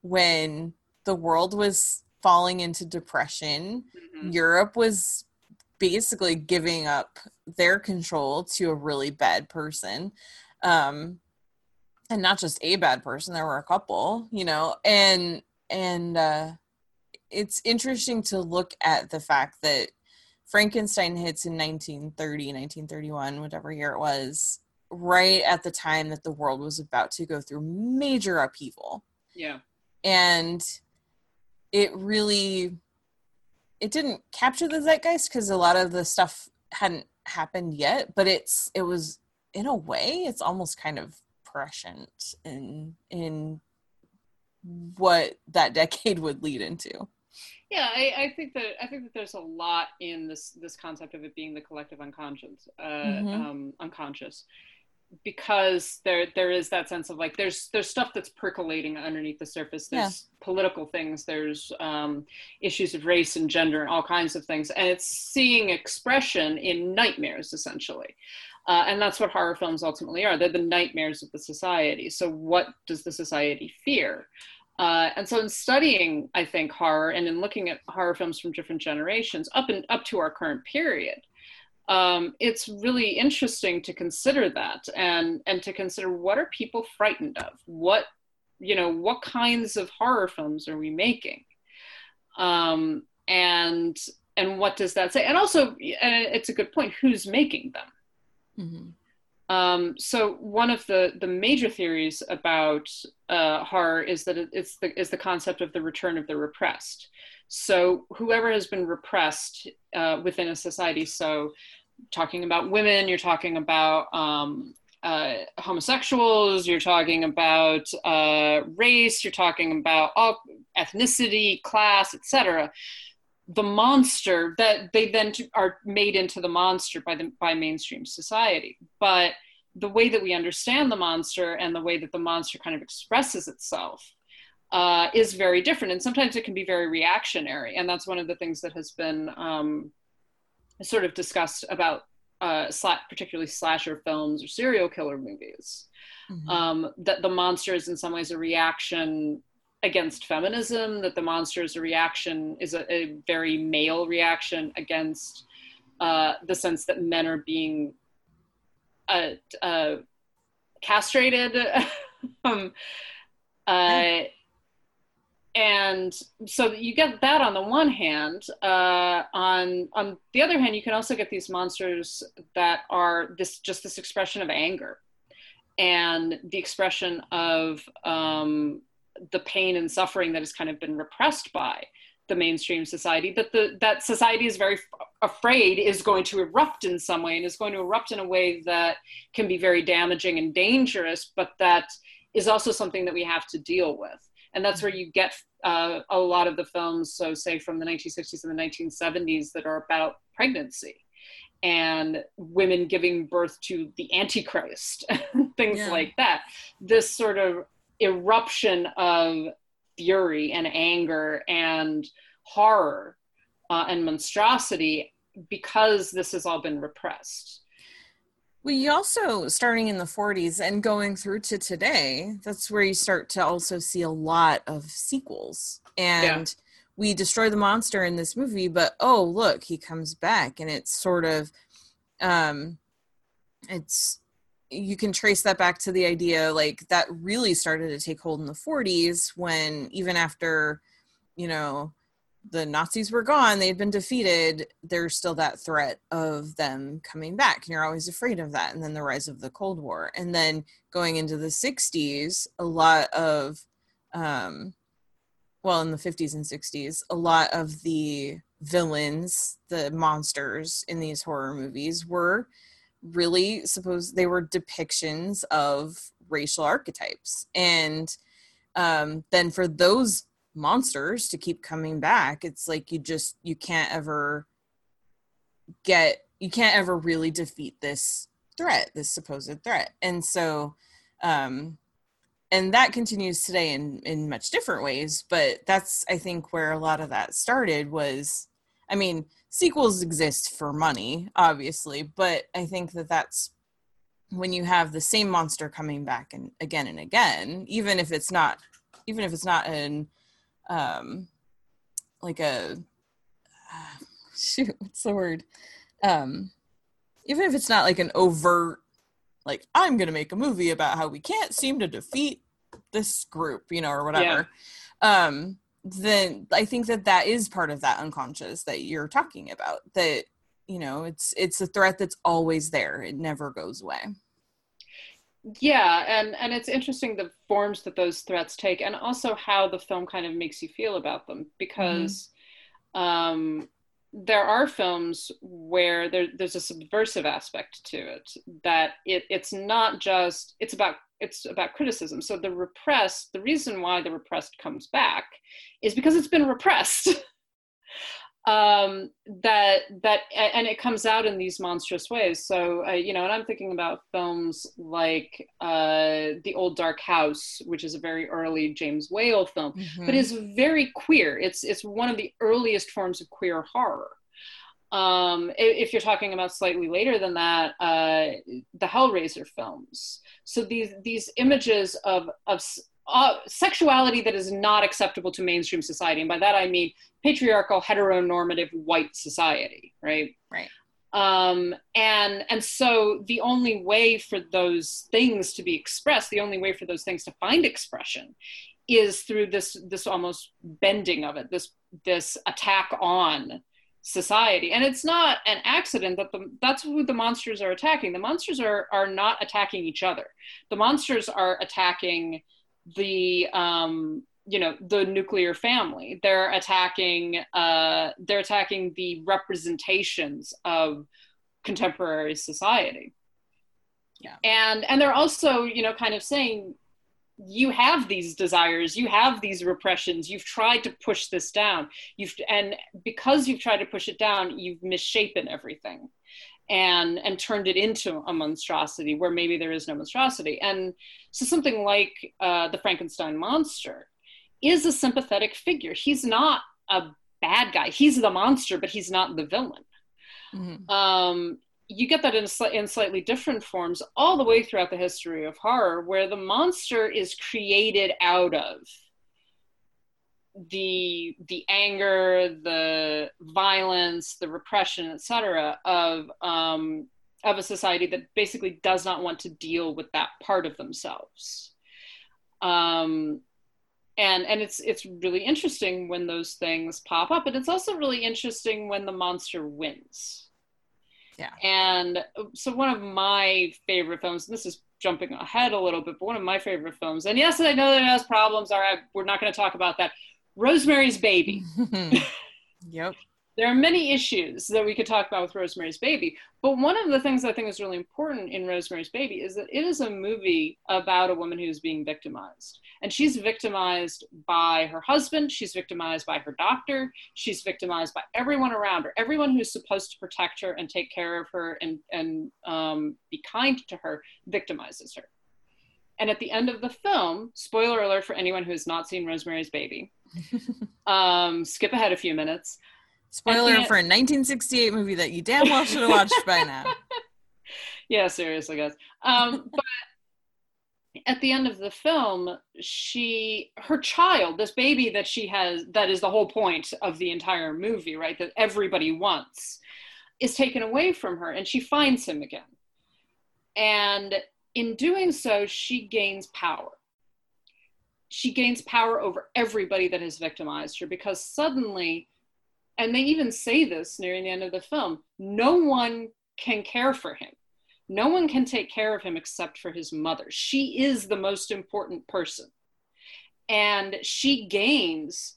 S4: when the world was falling into depression.
S3: Mhm.
S4: Europe was basically giving up their control to a really bad person. Um, and not just a bad person, there were a couple, you know, and and uh it's interesting to look at the fact that Frankenstein hits in 1930, 1931, whatever year it was, right at the time that the world was about to go through major upheaval.
S3: Yeah.
S4: And it really it didn't capture the zeitgeist because a lot of the stuff hadn't happened yet, but it's it was in a way it's almost kind of prescient in in what that decade would lead into.
S3: Yeah, I, I think that I think that there's a lot in this this concept of it being the collective unconscious, uh,
S4: Mhm.
S3: um, unconscious, because there there is that sense of like there's there's stuff that's percolating underneath the surface. There's political things. There's um, issues of race and gender and all kinds of things, and it's seeing expression in nightmares essentially. Uh, and that's what horror films ultimately are. They're the nightmares of the society. So, what does the society fear? Uh, and so, in studying, I think horror and in looking at horror films from different generations up and up to our current period, um, it's really interesting to consider that and and to consider what are people frightened of? What you know, what kinds of horror films are we making? Um, and and what does that say? And also, and it's a good point. Who's making them? Um, so one of the the major theories about uh, horror is that it's the is the concept of the return of the repressed. So whoever has been repressed uh, within a society. So talking about women, you're talking about um, uh, homosexuals, you're talking about uh, race, you're talking about all ethnicity, class, etc. The monster that they then are made into the monster by the by mainstream society, but the way that we understand the monster and the way that the monster kind of expresses itself uh, is very different. And sometimes it can be very reactionary. And that's one of the things that has been um, sort of discussed about uh, sla- particularly slasher films or serial killer movies. Um, that the monster is in some ways a reaction against feminism, that the monster is a reaction, is a, a very male reaction against uh, the sense that men are being uh, uh, castrated. um, uh, and so you get that on the one hand. Uh, on on the other hand, you can also get these monsters that are this just this expression of anger, and the expression of um, the pain and suffering that has kind of been repressed by the mainstream society that the that society is very f- afraid is going to erupt in some way and is going to erupt in a way that can be very damaging and dangerous but that is also something that we have to deal with and that's where you get uh, a lot of the films so say from the 1960s and the 1970s that are about pregnancy and women giving birth to the antichrist things
S4: Yeah.
S3: like that this sort of eruption of fury and anger and horror uh, and monstrosity because this has all been repressed.
S4: We also, starting in the 40s and going through to today, that's where you start to also see a lot of sequels. And we destroy the monster in this movie, but oh, look, he comes back. And it's sort of, um, it's, you can trace that back to the idea like that really started to take hold in the 40s when even after, you know, the Nazis were gone, they had been defeated, there's still that threat of them coming back. And you're always afraid of that. And then the rise of the Cold War. And then going into the 60s, a lot of, um, well, in the 50s and 60s, a lot of the villains, the monsters in these horror movies were really supposed, they were depictions of racial archetypes. And um, then for those monsters to keep coming back it's like you just you can't ever get you can't ever really defeat this threat this supposed threat and so um and that continues today in in much different ways but that's i think where a lot of that started was i mean sequels exist for money obviously but i think that that's when you have the same monster coming back and again and again even if it's not even if it's not an um like a uh, shoot what's the word? Um even if it's not like an overt like i'm gonna make a movie about how we can't seem to defeat this group you know or whatever um then i think that that is part of that unconscious that you're talking about that you know it's it's a threat that's always there. It never goes away.
S3: Yeah and and it's interesting the forms that those threats take and also how the film kind of makes you feel about them because um there are films where there, there's a subversive aspect to it that it, it's not just it's about it's about criticism. So the repressed the reason why the repressed comes back is because it's been repressed um that that and it comes out in these monstrous ways. So uh, you know and i'm thinking about films like uh the old dark house which is a very early james whale film
S4: Mhm.
S3: but is very queer. It's it's one of the earliest forms of queer horror. Um if you're talking about slightly later than that uh the hellraiser films. So these these images of of uh, sexuality that is not acceptable to mainstream society. And by that i mean patriarchal heteronormative white society right?
S4: Right.
S3: um and and so the only way for those things to be expressed the only way for those things to find expression is through this this almost bending of it this this attack on society. And it's not an accident that the that's who the monsters are attacking. The monsters are are not attacking each other. The monsters are attacking the um you know the nuclear family. They're attacking uh they're attacking the representations of contemporary society.
S4: Yeah.
S3: and and they're also you know kind of saying you have these desires you have these repressions you've tried to push this down. You've and because you've tried to push it down you've misshapen everything and and turned it into a monstrosity where maybe there is no monstrosity. And so something like uh, the frankenstein monster is a sympathetic figure. He's not a bad guy. He's the monster but he's not the villain.
S4: Mhm.
S3: um, you get that in, sli- in slightly different forms all the way throughout the history of horror, where the monster is created out of the the anger, the violence, the repression, etc. of um, of a society that basically does not want to deal with that part of themselves. Um, and and it's it's really interesting when those things pop up, and it's also really interesting when the monster wins.
S4: Yeah.
S3: And so one of my favorite films, and this is jumping ahead a little bit, but one of my favorite films, and yes, I know that it has problems. All right, we're not going to talk about that. Rosemary's Baby.
S4: yep
S3: There are many issues that we could talk about with Rosemary's Baby, but one of the things I think is really important in Rosemary's Baby is that it is a movie about a woman who's being victimized. And she's victimized by her husband, she's victimized by her doctor, she's victimized by everyone around her. Everyone who's supposed to protect her and take care of her and, and um, be kind to her victimizes her. And at the end of the film, spoiler alert for anyone who has not seen Rosemary's Baby, um, skip ahead a few minutes.
S4: spoiler for a 1968 movie that you damn well should have watched by now
S3: yeah, seriously, guys. Um, but at the end of the film, she, her child, this baby that she has, that is the whole point of the entire movie, right? That everybody wants, is taken away from her, and she finds him again. And in doing so, she gains power. She gains power over everybody that has victimized her because suddenly, and they even say this near the end of the film, no one can care for him no one can take care of him except for his mother. She is the most important person. And she gains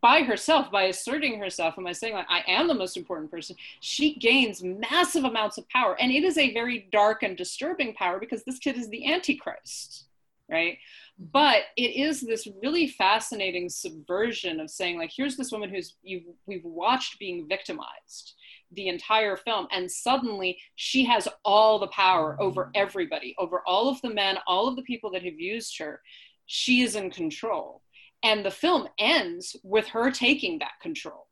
S3: by herself, by asserting herself, and by saying, like, I am the most important person, she gains massive amounts of power. And it is a very dark and disturbing power because this kid is the Antichrist, right? Mm-hmm. But it is this really fascinating subversion of saying, like, here's this woman who's you've, we've watched being victimized the entire film and suddenly she has all the power mm-hmm. over everybody over all of the men all of the people that have used her. She is in control. And the film ends with her taking that control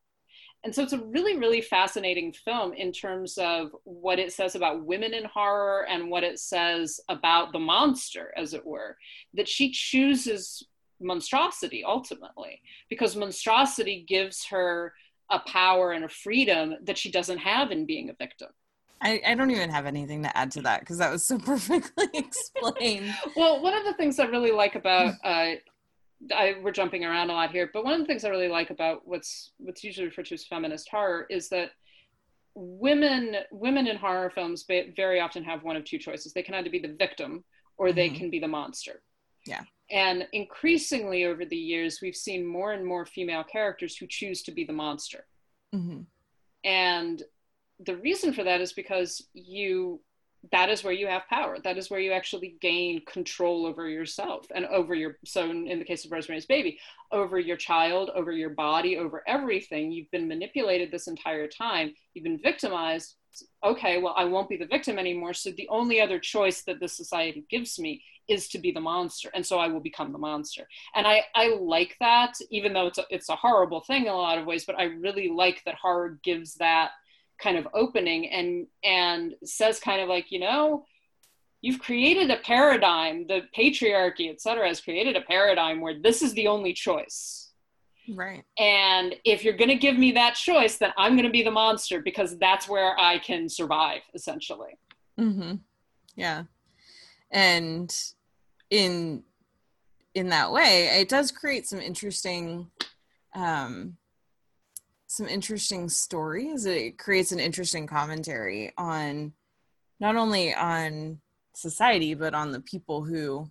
S3: and so it's a really really fascinating film in terms of what it says about women in horror and what it says about the monster as it were that she chooses monstrosity ultimately because monstrosity gives her a power and a freedom that she doesn't have in being a victim
S4: I, I don't even have anything to add to that because that was so perfectly explained.
S3: well, one of the things I really like about uh, I, we're jumping around a lot here, but one of the things I really like about what's what's usually referred to as feminist horror is that women women in horror films very often have one of two choices. They can either be the victim or they mm-hmm. can be the monster.
S4: Yeah.
S3: And increasingly over the years, we've seen more and more female characters who choose to be the monster.
S4: Mm-hmm.
S3: And the reason for that is because you that is where you have power. That is where you actually gain control over yourself and over your so in, in, the case of rosemary's baby over your child over your body over everything. You've been manipulated this entire time. You've been victimized. Okay well i won't be the victim anymore. So the only other choice that this society gives me is to be the monster. And so i will become the monster. And i i like that even though it's a, it's a horrible thing in a lot of ways but i really like that horror gives that kind of opening and and says kind of like you know you've created a paradigm the patriarchy et cetera has created a paradigm where this is the only choice.
S4: Right.
S3: And if you're going to give me that choice then i'm going to be the monster because that's where i can survive essentially.
S4: Mm-hmm. yeah. And in in that way it does create some interesting um some interesting stories. It creates an interesting commentary on not only on society, but on the people who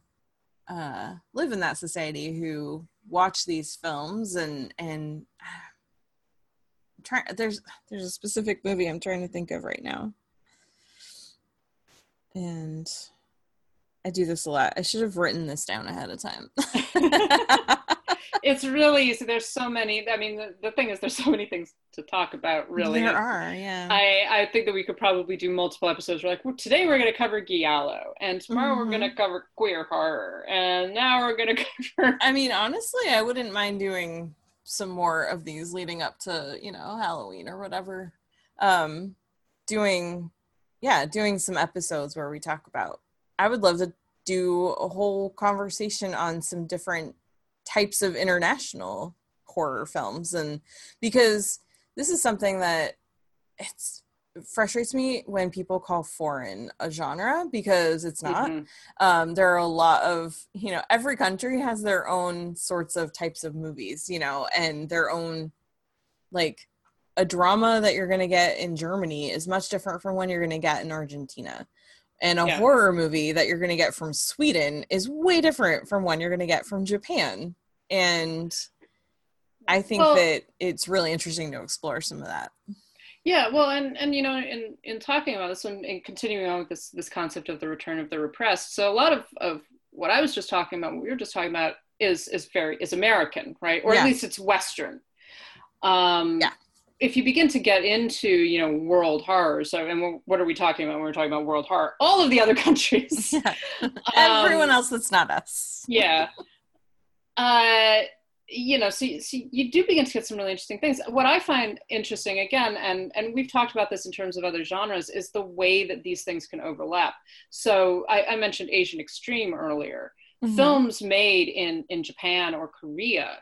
S4: uh, live in that society who watch these films and and try there's there's a specific movie I'm trying to think of right now. And I do this a lot. I should have written this down ahead of time.
S3: it's really easy. There's so many. I mean, the, the thing is, there's so many things to talk about. Really,
S4: there are. Yeah.
S3: I I think that we could probably do multiple episodes. We're like, well, today we're going to cover Giallo, and tomorrow mm-hmm. we're going to cover queer horror, and now we're going to cover.
S4: I mean, honestly, I wouldn't mind doing some more of these leading up to you know Halloween or whatever. Um, doing, yeah, doing some episodes where we talk about. I would love to do a whole conversation on some different types of international horror films. And because this is something that it's it frustrates me when people call foreign a genre because it's not. Mm-hmm. um, there are a lot of you know every country has their own sorts of types of movies you know and their own like a drama that you're going to get in germany is much different from when you're going to get in argentina and a yeah. horror movie that you're going to get from Sweden is way different from one you're going to get from Japan. And I think well, that it's really interesting to explore some of that.
S3: Yeah, well, and and you know, in in talking about this and, and continuing on with this this concept of the return of the repressed, so a lot of of what I was just talking about, what we were just talking about, is is very is American, right? Or yeah. at least it's Western. Um,
S4: yeah
S3: if you begin to get into you know world horror so and what are we talking about when we're talking about world horror? All of the other countries. Yeah.
S4: everyone um, else that's not us.
S3: Yeah. Uh you know so, so you do begin to get some really interesting things. What i find interesting again and and we've talked about this in terms of other genres is the way that these things can overlap. So i, I mentioned asian extreme earlier. Mm-hmm. films made in in japan or korea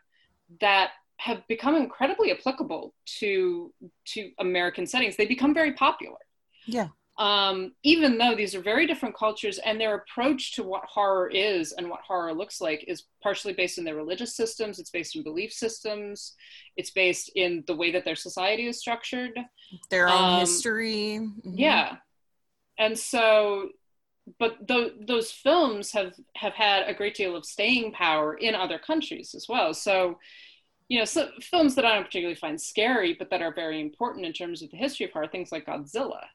S3: that have become incredibly applicable to to American settings. They become very popular.
S4: Yeah.
S3: Um, even though these are very different cultures and their approach to what horror is and what horror looks like is partially based in their religious systems, it's based in belief systems, it's based in the way that their society is structured,
S4: their own um, history.
S3: Mm-hmm. Yeah. And so but th- those films have have had a great deal of staying power in other countries as well. So you know, so films that I don't particularly find scary, but that are very important in terms of the history of horror, things like Godzilla,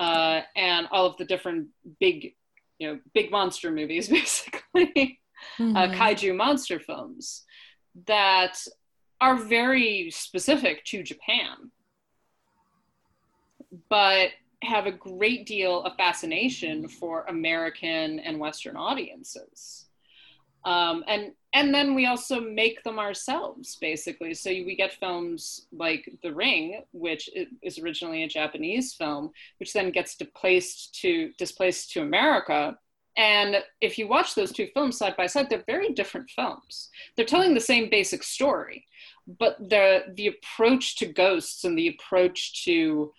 S3: uh, and all of the different big, you know, big monster movies, basically, uh, mm-hmm. uh, kaiju monster films that are very specific to Japan. but have a great deal of fascination for American and Western audiences. Um, and and then we also make them ourselves, basically. So we get films like The Ring, which is originally a Japanese film, which then gets displaced to displaced to America. And if you watch those two films side by side, they're very different films. They're telling the same basic story, but the the approach to ghosts and the approach to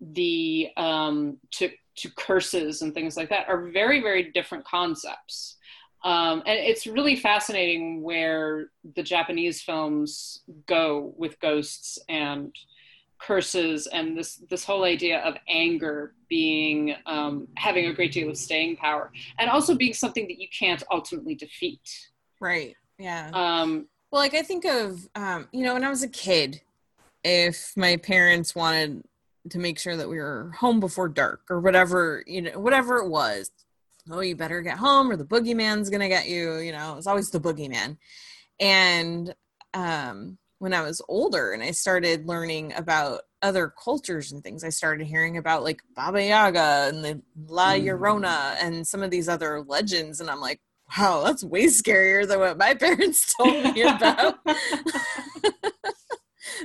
S3: the um, to to curses and things like that are very very different concepts. Um, and it's really fascinating where the Japanese films go with ghosts and curses and this this whole idea of anger being um, having a great deal of staying power and also being something that you can't ultimately defeat.
S4: Right. Yeah.
S3: Um,
S4: well, like I think of um, you know when I was a kid, if my parents wanted to make sure that we were home before dark or whatever you know whatever it was oh, you better get home or the boogeyman's gonna get you. You know, it's always the boogeyman. And um, when I was older and I started learning about other cultures and things, I started hearing about like Baba Yaga and the La mm. Llorona and some of these other legends. And I'm like, wow, that's way scarier than what my parents told me about.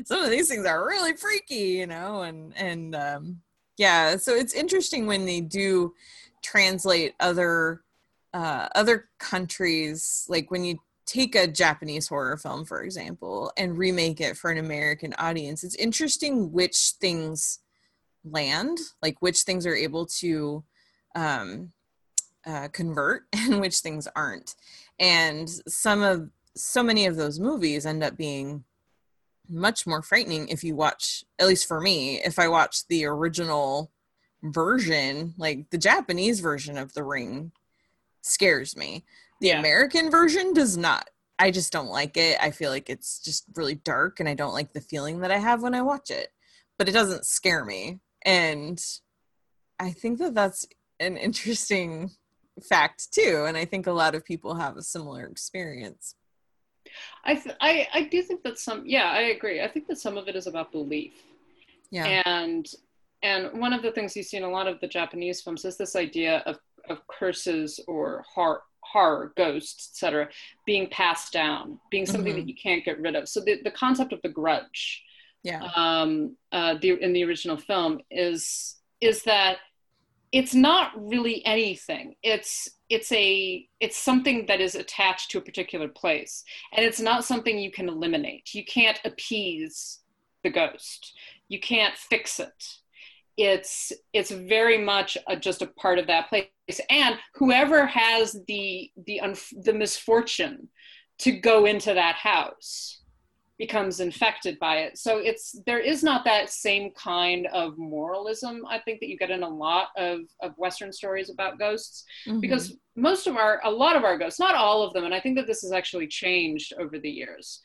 S4: some of these things are really freaky, you know, and, and, um, yeah, so it's interesting when they do translate other uh, other countries like when you take a japanese horror film for example and remake it for an american audience it's interesting which things land like which things are able to um, uh, convert and which things aren't. And some of so many of those movies end up being much more frightening if you watch at least for me if i watch the original version, like the Japanese version of The Ring, scares me. The yeah. American version does not. I just don't like it. I feel like it's just really dark and I don't like the feeling that I have when I watch it. But it doesn't scare me. And I think that that's an interesting fact too and I think a lot of people have a similar experience.
S3: I th- I I do think that some yeah, I agree. I think that some of it is about belief.
S4: Yeah.
S3: And and one of the things you see in a lot of the Japanese films is this idea of, of curses or horror, horror, ghosts, etc., being passed down, being something mm-hmm. that you can't get rid of. So the, the concept of the grudge,
S4: yeah,
S3: um, uh, the, in the original film is is that it's not really anything. It's it's a it's something that is attached to a particular place, and it's not something you can eliminate. You can't appease the ghost. You can't fix it it's it's very much a, just a part of that place. And whoever has the the the misfortune to go into that house becomes infected by it. So it's there is not that same kind of moralism i think that you get in a lot of of western stories about ghosts. Mm-hmm. because most of our a lot of our ghosts not all of them and i think that this has actually changed over the years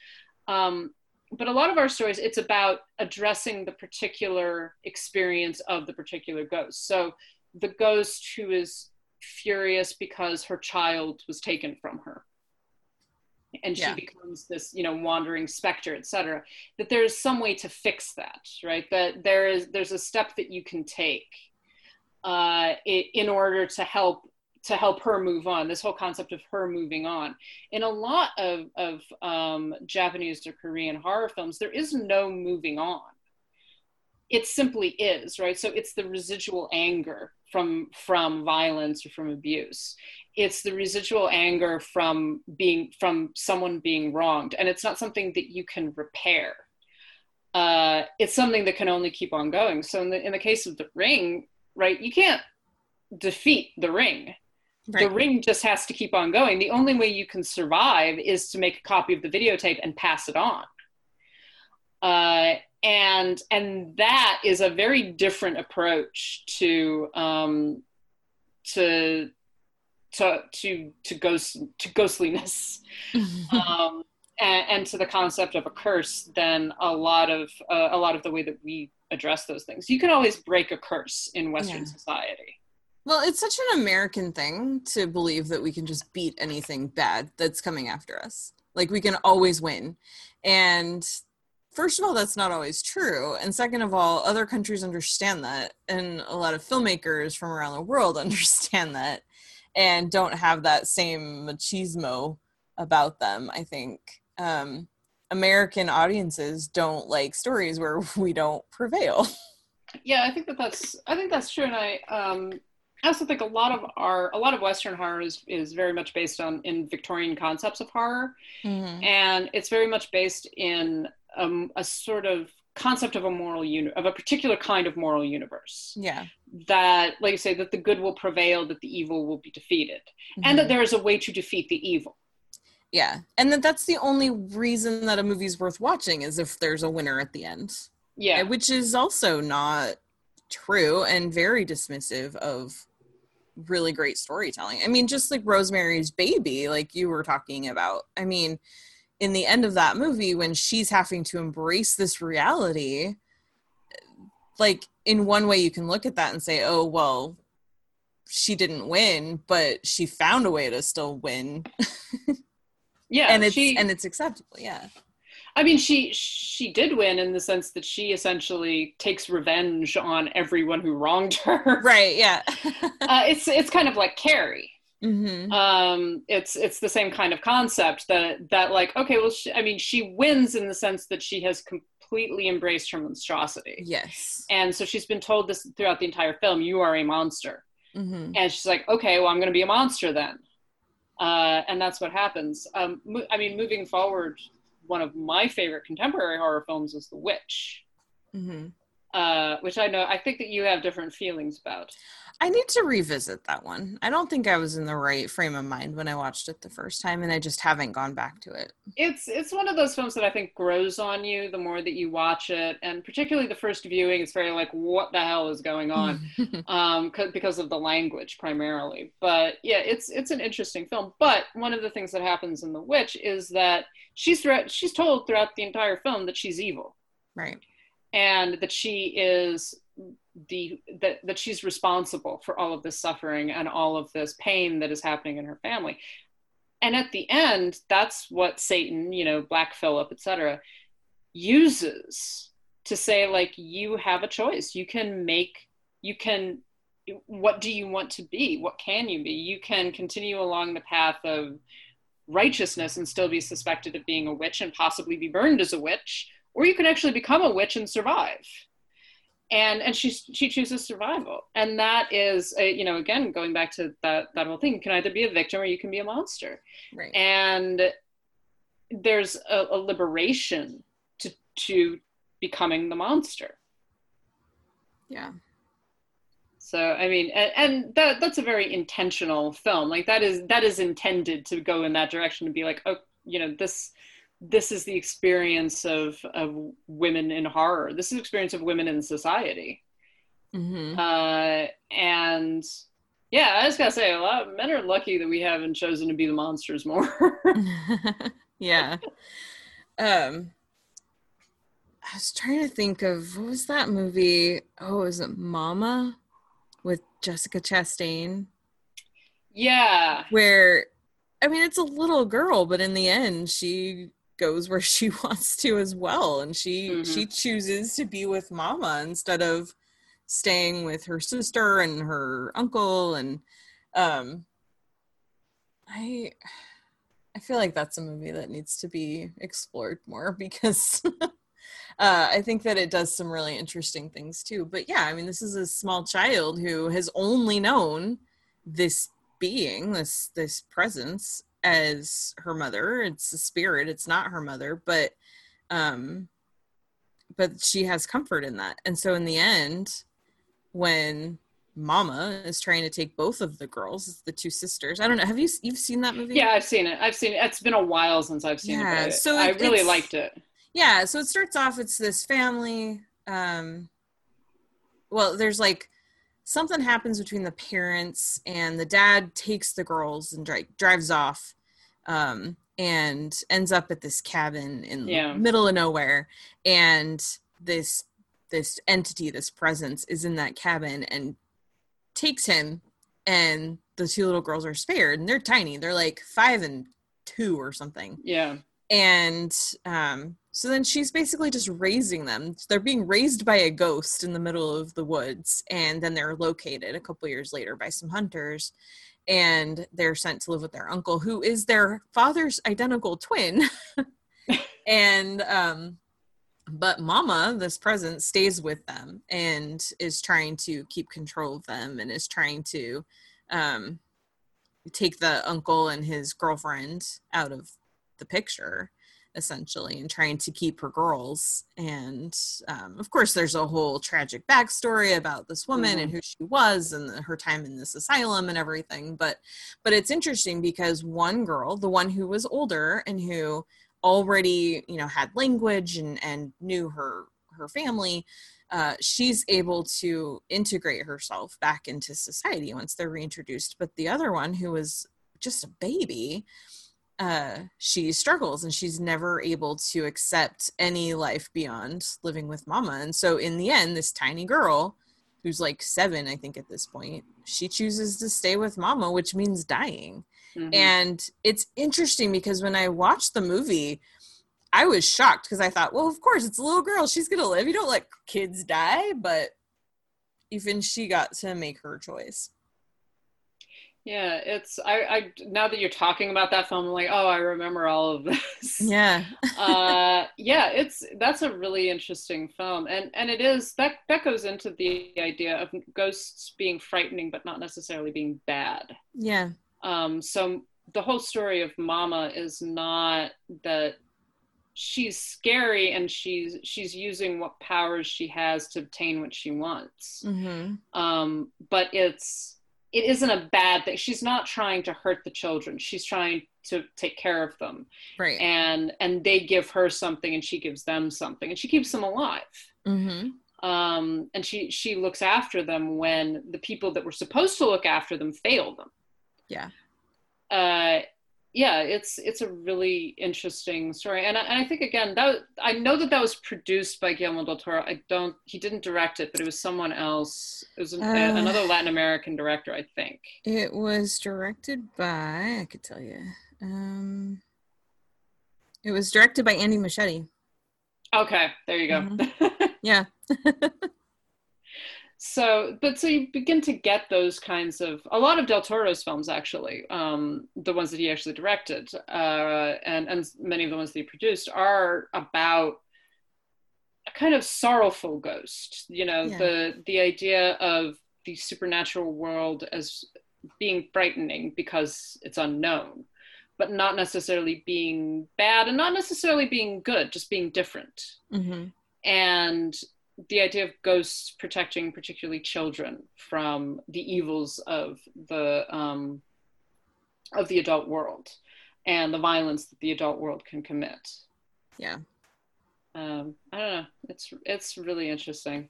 S3: um, but a lot of our stories it's about addressing the particular experience of the particular ghost. So the ghost who is furious because her child was taken from her. And she yeah. becomes this you know wandering specter etc that there's some way to fix that right? That there is there's a step that you can take uh, in order to help to help her move on this whole concept of her moving on. In a lot of, of um, japanese or korean horror films there is no moving on. It simply is right? So it's the residual anger from from violence or from abuse. It's the residual anger from being from someone being wronged and it's not something that you can repair. Uh, it's something that can only keep on going. So in the, in the case of the ring right you can't defeat the ring Right. The ring just has to keep on going. The only way you can survive is to make a copy of the videotape and pass it on. Uh, and and that is a very different approach to um, to to to to ghost to ghostliness um, and, and, to the concept of a curse than a lot of uh, a lot of the way that we address those things. You can always break a curse in Western yeah. society.
S4: Well, it's such an American thing to believe that we can just beat anything bad that's coming after us. Like we can always win. And first of all, that's not always true. And second of all, other countries understand that. And a lot of filmmakers from around the world understand that and don't have that same machismo about them, I think. Um, American audiences don't like stories where we don't prevail.
S3: Yeah, I think that that's I think that's true, and I um, I also think a lot of our a lot of Western horror is is very much based on in Victorian concepts of horror,
S4: Mm-hmm.
S3: and it's very much based in um, a sort of concept of a moral uni- of a particular kind of moral universe
S4: Yeah.
S3: that like you say that the good will prevail that the evil will be defeated and
S4: Mm-hmm.
S3: that there is a way to defeat the evil
S4: Yeah. And that that's the only reason that a movie's worth watching is if there's a winner at the end.
S3: yeah
S4: Which is also not true and very dismissive of really great storytelling. I mean, just like Rosemary's Baby, like you were talking about. I mean, in the end of that movie, when she's having to embrace this reality, like in one way you can look at that and say, oh, well, she didn't win, but she found a way to still win.
S3: yeah
S4: and it's
S3: she,
S4: and it's acceptable, yeah.
S3: I mean, she she did win in the sense that she essentially takes revenge on everyone who wronged her.
S4: Right, yeah.
S3: uh, it's it's kind of like Carrie.
S4: hmm
S3: Um, it's it's the same kind of concept that that like okay, well, she, I mean, she wins in the sense that she has completely embraced her monstrosity,
S4: Yes.
S3: and so she's been told this throughout the entire film: "You are a monster,"
S4: hmm
S3: and she's like, "Okay, well, I'm going to be a monster then," uh, and that's what happens. Um, mo- I mean, moving forward, one of my favorite contemporary horror films is The Witch.
S4: hmm
S3: uh, which I know I think that you have different feelings about.
S4: I need to revisit that one. I don't think I was in the right frame of mind when I watched it the first time, and I just haven't gone back to it.
S3: It's it's one of those films that I think grows on you the more that you watch it, and particularly the first viewing, it's very like, what the hell is going on? um, 'cause- because of the language primarily. But yeah, it's it's an interesting film. But one of the things that happens in The Witch is that she's throughout, she's told throughout the entire film that she's evil.
S4: right.
S3: and that she is the that, that she's responsible for all of this suffering and all of this pain that is happening in her family. And at the end that's what satan you know black phillip etc uses to say like you have a choice. You can make you can what do you want to be? What can you be? You can continue along the path of righteousness and still be suspected of being a witch and possibly be burned as a witch or you can actually become a witch and survive and and she she chooses survival and that is a, you know again going back to that that whole thing you can either be a victim or you can be a monster
S4: Right.
S3: and there's a, a liberation to to becoming the monster
S4: yeah.
S3: so i mean and, and that that's a very intentional film like that is that is intended to go in that direction to be like oh you know this this is the experience of of women in horror this is the experience of women in society
S4: hmm
S3: uh and yeah i just gotta say a lot of men are lucky that we haven't chosen to be the monsters more
S4: yeah. Um, I was trying to think of what was that movie? Oh, was it Mama with Jessica Chastain?
S3: yeah
S4: Where, I mean, it's a little girl, but in the end, she goes where she wants to as well, and she
S3: Mhm.
S4: she chooses to be with Mama instead of staying with her sister and her uncle, and um, I. I feel like that's a movie that needs to be explored more because uh, I think that it does some really interesting things too. But yeah, I mean, this is a small child who has only known this being, this this presence as her mother. It's a spirit. It's not her mother, but um, but she has comfort in that. And so in the end, when Mama is trying to take both of the girls, the two sisters. I don't know. Have you you've seen that movie?
S3: yeah i've seen it i've seen it it's been a while since i've seen
S4: Yeah,
S3: it
S4: so
S3: i really liked it
S4: yeah so it starts off it's this family um well there's like something happens between the parents and the dad takes the girls and dri- drives off um and ends up at this cabin in
S3: Yeah.
S4: the middle of nowhere. And this this entity this presence is in that cabin and takes him and the two little girls are spared and they're tiny. They're like five and two or something.
S3: Yeah.
S4: And um So then she's basically just raising them. They're being raised by a ghost in the middle of the woods, and then they're located a couple years later by some hunters, and they're sent to live with their uncle, who is their father's identical twin. and um, but Mama, this present, stays with them and is trying to keep control of them, and is trying to um, take the uncle and his girlfriend out of the picture essentially and trying to keep her girls and um, of course there's a whole tragic backstory about this woman mm-hmm. and who she was and her time in this asylum and everything but but it's interesting because one girl the one who was older and who already you know had language and and knew her her family uh, she's able to integrate herself back into society once they're reintroduced but the other one who was just a baby uh, she struggles and she's never able to accept any life beyond living with mama. And so, in the end, this tiny girl, who's like seven, I think, at this point, she chooses to stay with mama, which means dying. Mm-hmm. And it's interesting because when I watched the movie, I was shocked because I thought, well, of course, it's a little girl. She's going to live. You don't let kids die. But even she got to make her choice.
S3: Yeah, it's I, I now that you're talking about that film, I'm like, oh, I remember all of this.
S4: Yeah.
S3: uh, yeah, it's that's a really interesting film, and and it is that that goes into the idea of ghosts being frightening, but not necessarily being bad.
S4: Yeah.
S3: Um. So the whole story of Mama is not that she's scary and she's she's using what powers she has to obtain what she wants.
S4: Mm-hmm.
S3: Um. But it's it isn't a bad thing. She's not trying to hurt the children. She's trying to take care of them.
S4: Right.
S3: And and they give her something and she gives them something and she keeps them alive.
S4: Mm-hmm.
S3: Um, and she she looks after them when the people that were supposed to look after them fail them.
S4: Yeah.
S3: Uh, yeah, it's it's a really interesting story, and I, and I think again that I know that that was produced by Guillermo del Toro. I don't, he didn't direct it, but it was someone else. It was an, uh, another Latin American director, I think.
S4: It was directed by I could tell you. Um, it was directed by Andy Muschietti.
S3: Okay, there you go.
S4: Mm-hmm. yeah.
S3: so but so you begin to get those kinds of a lot of del toro's films actually um, the ones that he actually directed uh, and and many of the ones that he produced are about a kind of sorrowful ghost you know yeah. the the idea of the supernatural world as being frightening because it's unknown but not necessarily being bad and not necessarily being good just being different
S4: mm-hmm.
S3: and the idea of ghosts protecting particularly children from the evils of the um, of the adult world and the violence that the adult world can commit.
S4: Yeah.
S3: Um, I don't know. It's it's really interesting.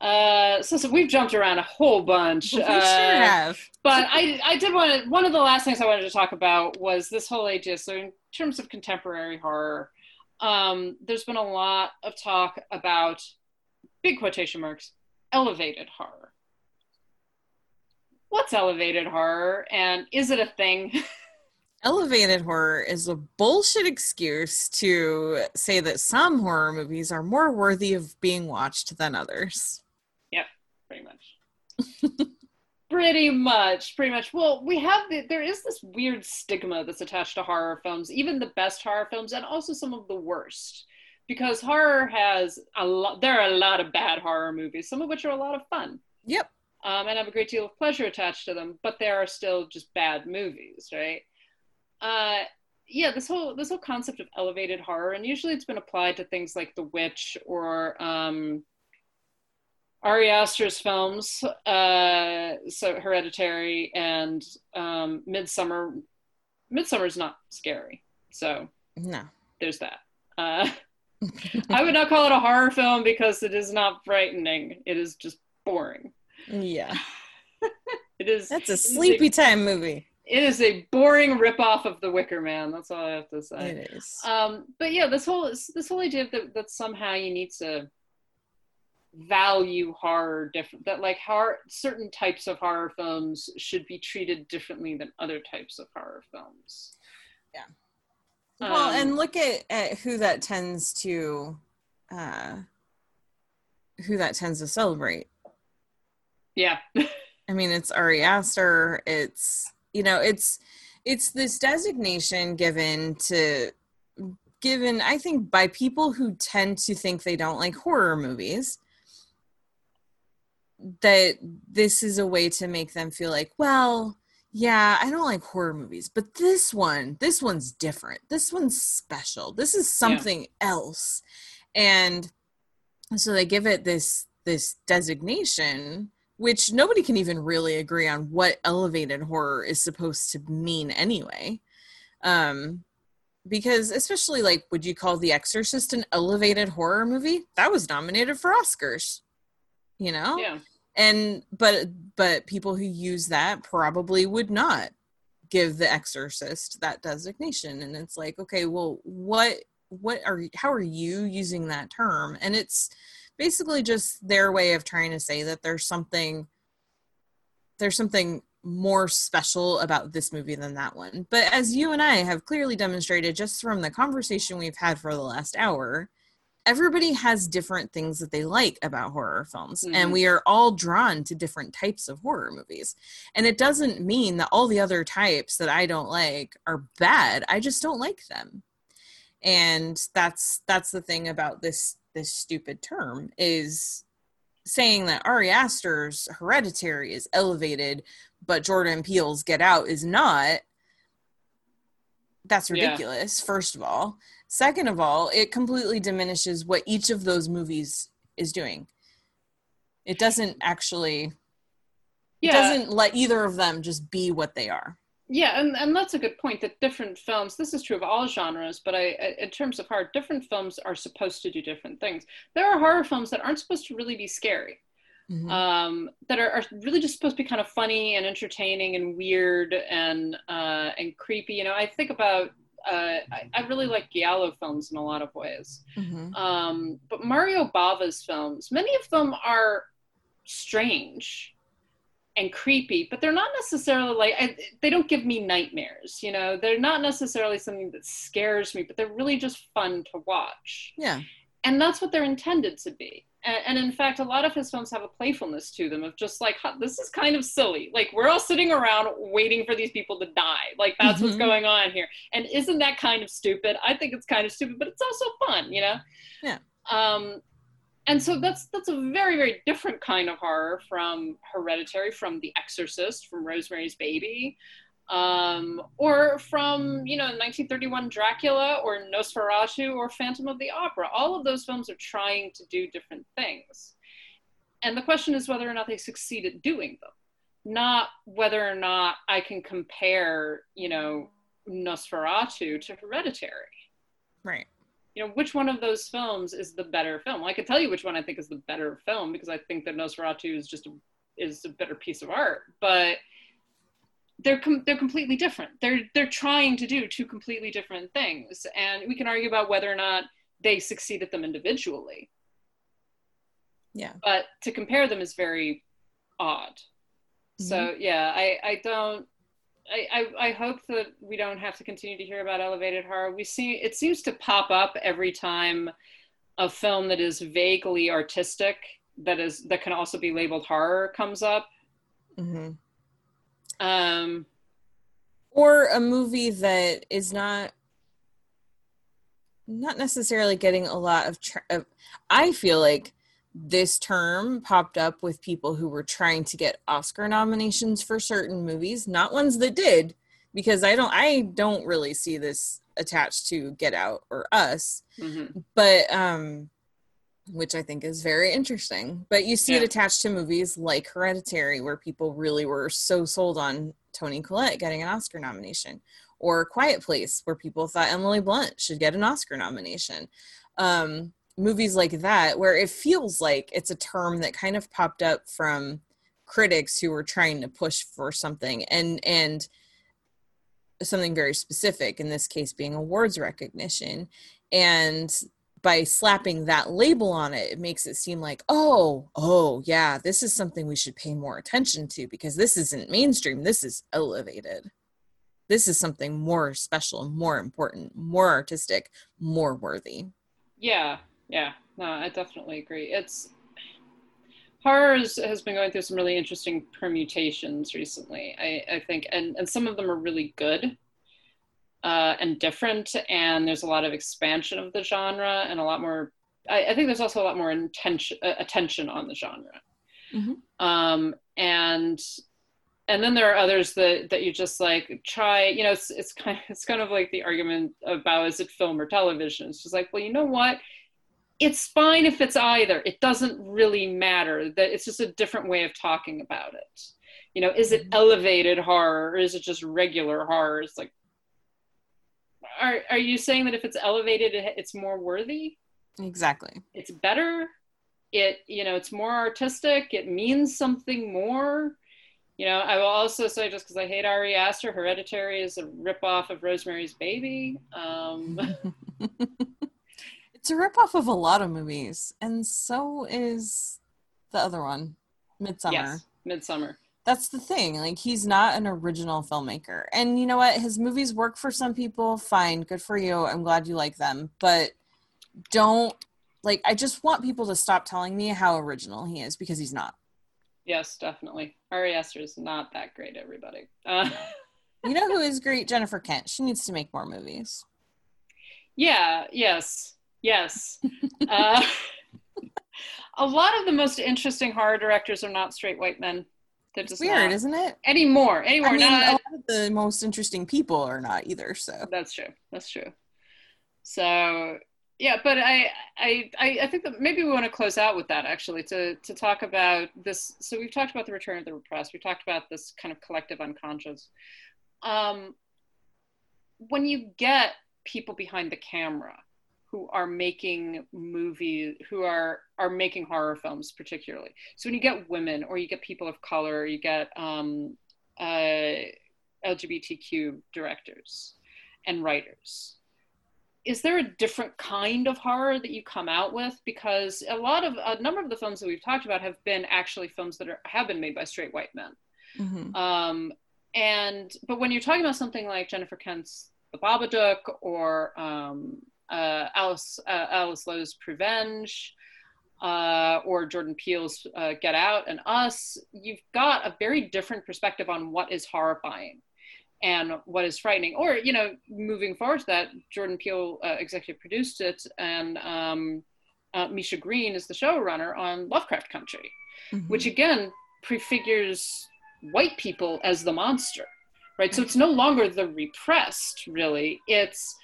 S3: Uh, so, so we've jumped around a whole bunch.
S4: We
S3: uh,
S4: sure have.
S3: But I, I did want to, one of the last things I wanted to talk about was this whole idea. So, in terms of contemporary horror, um, there's been a lot of talk about big quotation marks, elevated horror. What's elevated horror and is it a thing?
S4: elevated horror is a bullshit excuse to say that some horror movies are more worthy of being watched than others.
S3: Yep, pretty much. pretty much, pretty much. Well, we have the, there is this weird stigma that's attached to horror films, even the best horror films, and also some of the worst because horror has a lot there are a lot of bad horror movies some of which are a lot of fun
S4: yep
S3: um, and have a great deal of pleasure attached to them but there are still just bad movies right uh, yeah this whole this whole concept of elevated horror and usually it's been applied to things like the witch or um, Ari Aster's films, uh, so Hereditary and um, Midsommar. Midsommar's not scary, so
S4: no,
S3: there's that. Uh, I would not call it a horror film because it is not frightening. It is just boring.
S4: Yeah.
S3: it is.
S4: That's a sleepy a, time movie.
S3: It is a boring ripoff of The Wicker Man. That's all I have to say.
S4: It is.
S3: Um, but yeah, this whole this whole idea that that somehow you need to value horror different that like horror certain types of horror films should be treated differently than other types of horror films
S4: well
S3: Um,
S4: and look at, at who that tends to uh who that tends to celebrate
S3: yeah.
S4: I mean, it's Ari Aster. It's you know, it's it's this designation given to given I think by people who tend to think they don't like horror movies that this is a way to make them feel like, well, yeah, I don't like horror movies, but this one, this one's different. This one's special. This is something else. And so they give it this this designation which nobody can even really agree on what elevated horror is supposed to mean anyway um because especially like would you call the exorcist an elevated horror movie that was nominated for oscars you know
S3: Yeah.
S4: And but but people who use that probably would not give the exorcist that designation. And it's like okay well what what are how are you using that term? And it's basically just their way of trying to say that there's something there's something more special about this movie than that one. But as you and i have clearly demonstrated just from the conversation we've had for the last hour everybody has different things that they like about horror films and
S3: Mhm.
S4: we are all drawn to different types of horror movies and it doesn't mean that all the other types that i don't like are bad i just don't like them and that's that's the thing about this this stupid term is saying that Ari Aster's Hereditary is elevated, but Jordan Peele's Get Out is not. That's
S3: Yeah.
S4: ridiculous. First of all, second of all, it completely diminishes what each of those movies is doing. It doesn't actually. It
S3: Yeah.
S4: doesn't let either of them just be what they are.
S3: Yeah, and, and that's a good point that different films, this is true of all genres, but I, I- in terms of horror, different films are supposed to do different things. There are horror films that aren't supposed to really be scary,
S4: Mhm.
S3: um, that are, are really just supposed to be kind of funny and entertaining and weird and, uh, and creepy. You know, I think about, uh, I, I really like Giallo films in a lot of ways.
S4: Mhm.
S3: Um, but Mario Bava's films, many of them are strange and creepy, but they're not necessarily like I, they don't give me nightmares. You know, they're not necessarily something that scares me, but they're really just fun to watch,
S4: Yeah.
S3: and that's what they're intended to be. And, and in fact, a lot of his films have a playfulness to them of just like, huh, this is kind of silly. Like we're all sitting around waiting for these people to die. Like that's what's
S4: Mhm.
S3: going on here. And isn't that kind of stupid? I think it's kind of stupid, but it's also fun. You know.
S4: Yeah.
S3: Um, and so that's that's a very very different kind of horror from hereditary from the exorcist from rosemary's baby um, or from you know 1931 dracula or nosferatu or phantom of the opera. All of those films are trying to do different things. And the question is whether or not they succeed at doing them not whether or not i can compare you know nosferatu to hereditary.
S4: Right.
S3: you know which one of those films is the better film? Well, i can tell you which one i think is the better film because i think that nosferatu is just a, is a better piece of art but they're com- they're completely different they're they're trying to do two completely different things and we can argue about whether or not they succeed at them individually
S4: Yeah.
S3: but to compare them is very odd so yeah i i don't I, I, I hope that we don't have to continue to hear about elevated horror. We see it seems to pop up every time a film that is vaguely artistic that is that can also be labeled horror comes up.
S4: hmm
S3: Um,
S4: or a movie that is not not necessarily getting a lot of, tra- of i feel like this term popped up with people who were trying to get oscar nominations for certain movies not ones that did because i don't i don't really see this attached to get out or us
S3: mhm.
S4: but um which i think is very interesting but you see it attached to movies like hereditary where people really were so sold on toni collette getting an oscar nomination or quiet place where people thought emily blunt should get an oscar nomination. Um movies like that where it feels like it's a term that kind of popped up from critics who were trying to push for something and and something very specific in this case being awards recognition and by slapping that label on it it makes it seem like oh oh yeah this is something we should pay more attention to because this isn't mainstream this is elevated this is something more special, more important, more artistic, more worthy.
S3: Yeah, yeah. No, I definitely agree. It's horror has, been going through some really interesting permutations recently. I, I think, and and some of them are really good uh, and different. And there's a lot of expansion of the genre and a lot more. I, I think there's also a lot more intention, uh, attention on the genre.
S4: Mm-hmm.
S3: Um, and and then there are others that that you just like try you know it's it's kind of, it's kind of like the argument about is it film or television it's just like well you know what it's fine if it's either it doesn't really matter that it's just a different way of talking about it you know is it elevated horror or is it just regular horror it's like are, are you saying that if it's elevated it's more worthy?
S4: Exactly.
S3: It's better? It you know it's more artistic? It means something more? You know i will also say just because i hate ari aster hereditary is a ripoff of rosemary's baby. Um
S4: it's a ripoff of a lot of movies and so is the other one midsommar.
S3: Yes, midsommar
S4: that's the thing like he's not an original filmmaker. And you know what? His movies work for some people. Fine good for you. I'm glad you like them. But don't like i just want people to stop telling me how original he is because he's not.
S3: Yes definitely. Ari aster is not that great everybody. Uh,
S4: you know who is great? Jennifer kent. She needs to make more movies.
S3: Yeah yes yes. Uh, a lot of the most interesting horror directors are not straight white men
S4: they're just weird, not, isn't it?
S3: Anymore, anymore.
S4: I mean, not, a lot of the most interesting people are not either. So
S3: that's true. That's true. So yeah, but I, I, I think that maybe we want to close out with that actually to to talk about this. So we've talked about the return of the repressed. We talked about this kind of collective unconscious. Um, when you get people behind the camera who are making movies who are are making horror films particularly. So when you get women or you get people of color you get um, uh, lgbtq directors and writers. Is there a different kind of horror that you come out with? Because a lot of a number of the films that we've talked about have been actually films that are, have been made by straight white men.
S4: Mm-hmm.
S3: um, and but when you're talking about something like jennifer kent's the babadook or um, uh, Alice uh, Alice Lowe's Prevenge, uh, or Jordan Peele's uh, Get Out and Us, you've got a very different perspective on what is horrifying and what is frightening. Or you know, moving forward to that, Jordan Peele uh, executive produced it, and um, uh, Misha Green is the showrunner on Lovecraft Country, mm-hmm. which again prefigures white people as the monster, right? So it's no longer the repressed, really. It's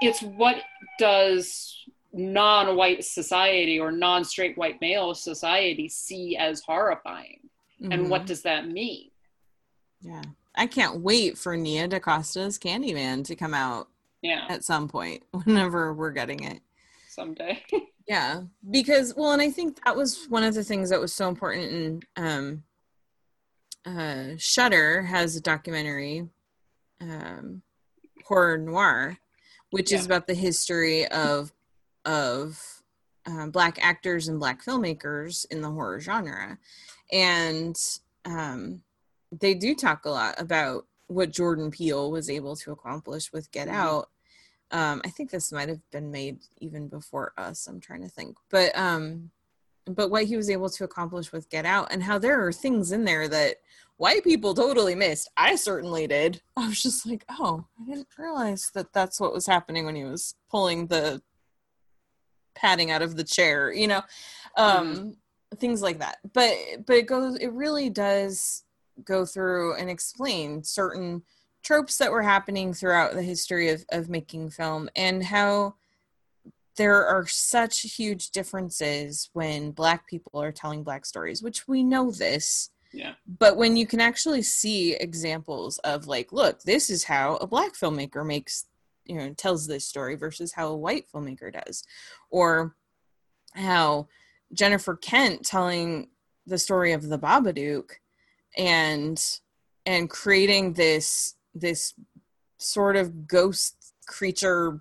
S3: it's what does non-white society or non-straight white male society see as horrifying? Mm-hmm. and what mm-hmm. does that mean?
S4: Yeah. I can't wait for nia dacosta's candyman to come out
S3: yeah.
S4: at some point whenever we're getting it.
S3: Someday.
S4: Yeah. Because well and i think that was one of the things that was so important in um uh Shudder has a documentary um horror noir which yeah. is about the history of of um, black actors and black filmmakers in the horror genre and um, they do talk a lot about what jordan peele was able to accomplish with get mm-hmm. out um, i think this might have been made even before us i'm trying to think but um but what he was able to accomplish with get out and how there are things in there that white people totally missed. I certainly did. I was just like, oh, I didn't realize that that's what was happening when he was pulling the padding out of the chair, you know, um, mm-hmm. things like that. But but it goes, it really does go through and explain certain tropes that were happening throughout the history of of making film and how there are such huge differences when black people are telling black stories which we know this
S3: yeah.
S4: But when you can actually see examples of like, look, this is how a black filmmaker makes, you know, tells this story versus how a white filmmaker does, or how Jennifer Kent telling the story of the Babadook and and creating this this sort of ghost creature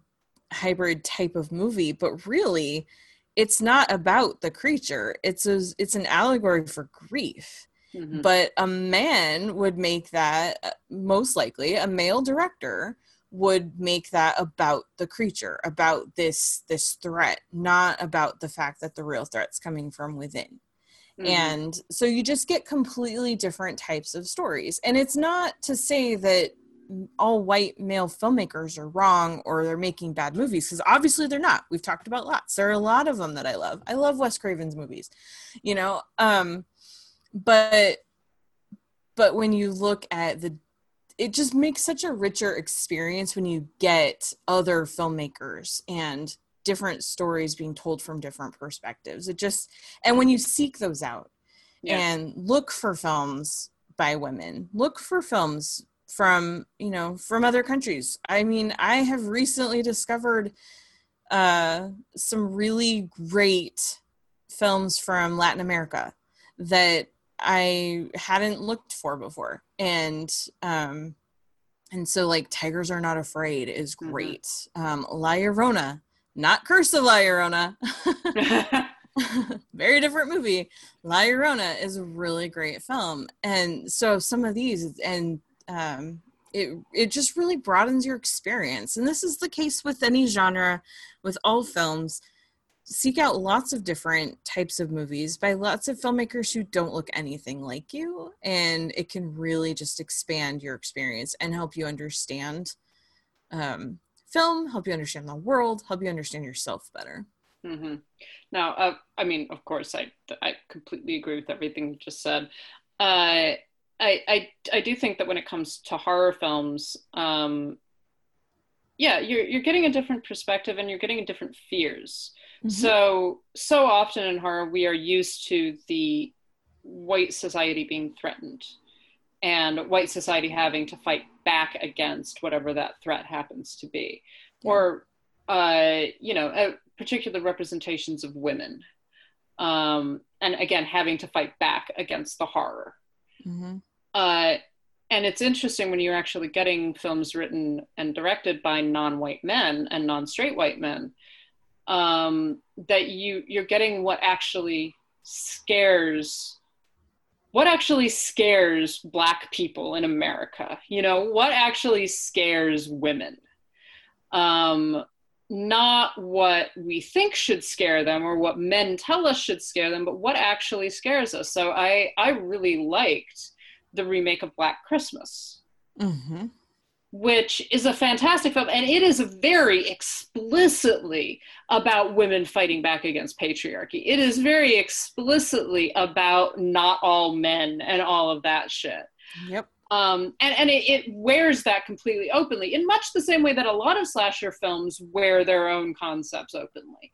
S4: hybrid type of movie, but really it's not about the creature. It's a, it's an allegory for grief
S3: Mhm.
S4: but a man would make that uh, most likely a male director would make that about the creature about this this threat not about the fact that the real threat's coming from within.
S3: Mhm.
S4: and so you just get completely different types of stories. And it's not to say that all white male filmmakers are wrong or they're making bad movies because obviously they're not. We've talked about lots. There are a lot of them that i love. I love wes craven's movies you know? Um but but when you look at the it just makes such a richer experience when you get other filmmakers and different stories being told from different perspectives it just and when you seek those out
S3: Yeah.
S4: and look for films by women look for films from you know from other countries i mean i have recently discovered uh some really great films from latin america that i hadn't looked for before and um and so like tigers are not afraid is
S3: Mhm.
S4: great um la llorona not curse of la llorona very different movie. La Llorona is a really great film, and so some of these, and um, it it just really broadens your experience. And this is the case with any genre, with all films. Seek out lots of different types of movies by lots of filmmakers who don't look anything like you, and it can really just expand your experience and help you understand um, film, help you understand the world, help you understand yourself better.
S3: hmm Now, uh, I mean, of course, I I completely agree with everything you just said. Uh, I I I do think that when it comes to horror films, um, yeah, you're you're getting a different perspective and you're getting different fears. So so often in horror, we are used to the white society being threatened, and white society having to fight back against whatever that threat happens to be, or uh, you know, uh, particular representations of women, um, and again having to fight back against the horror.
S4: Mhm.
S3: Uh, and it's interesting when you're actually getting films written and directed by non-white men and non-straight white men um, that you you're getting what actually scares what actually scares black people in america? You know what actually scares women? Um, not what we think should scare them or what men tell us should scare them but what actually scares us. So i i really liked the remake of black christmas.
S4: Mhm.
S3: Which is a fantastic film and it is very explicitly about women fighting back against patriarchy. It is very explicitly about not all men and all of that shit.
S4: Yep.
S3: um, and and it, it wears that completely openly in much the same way that a lot of slasher films wear their own concepts openly.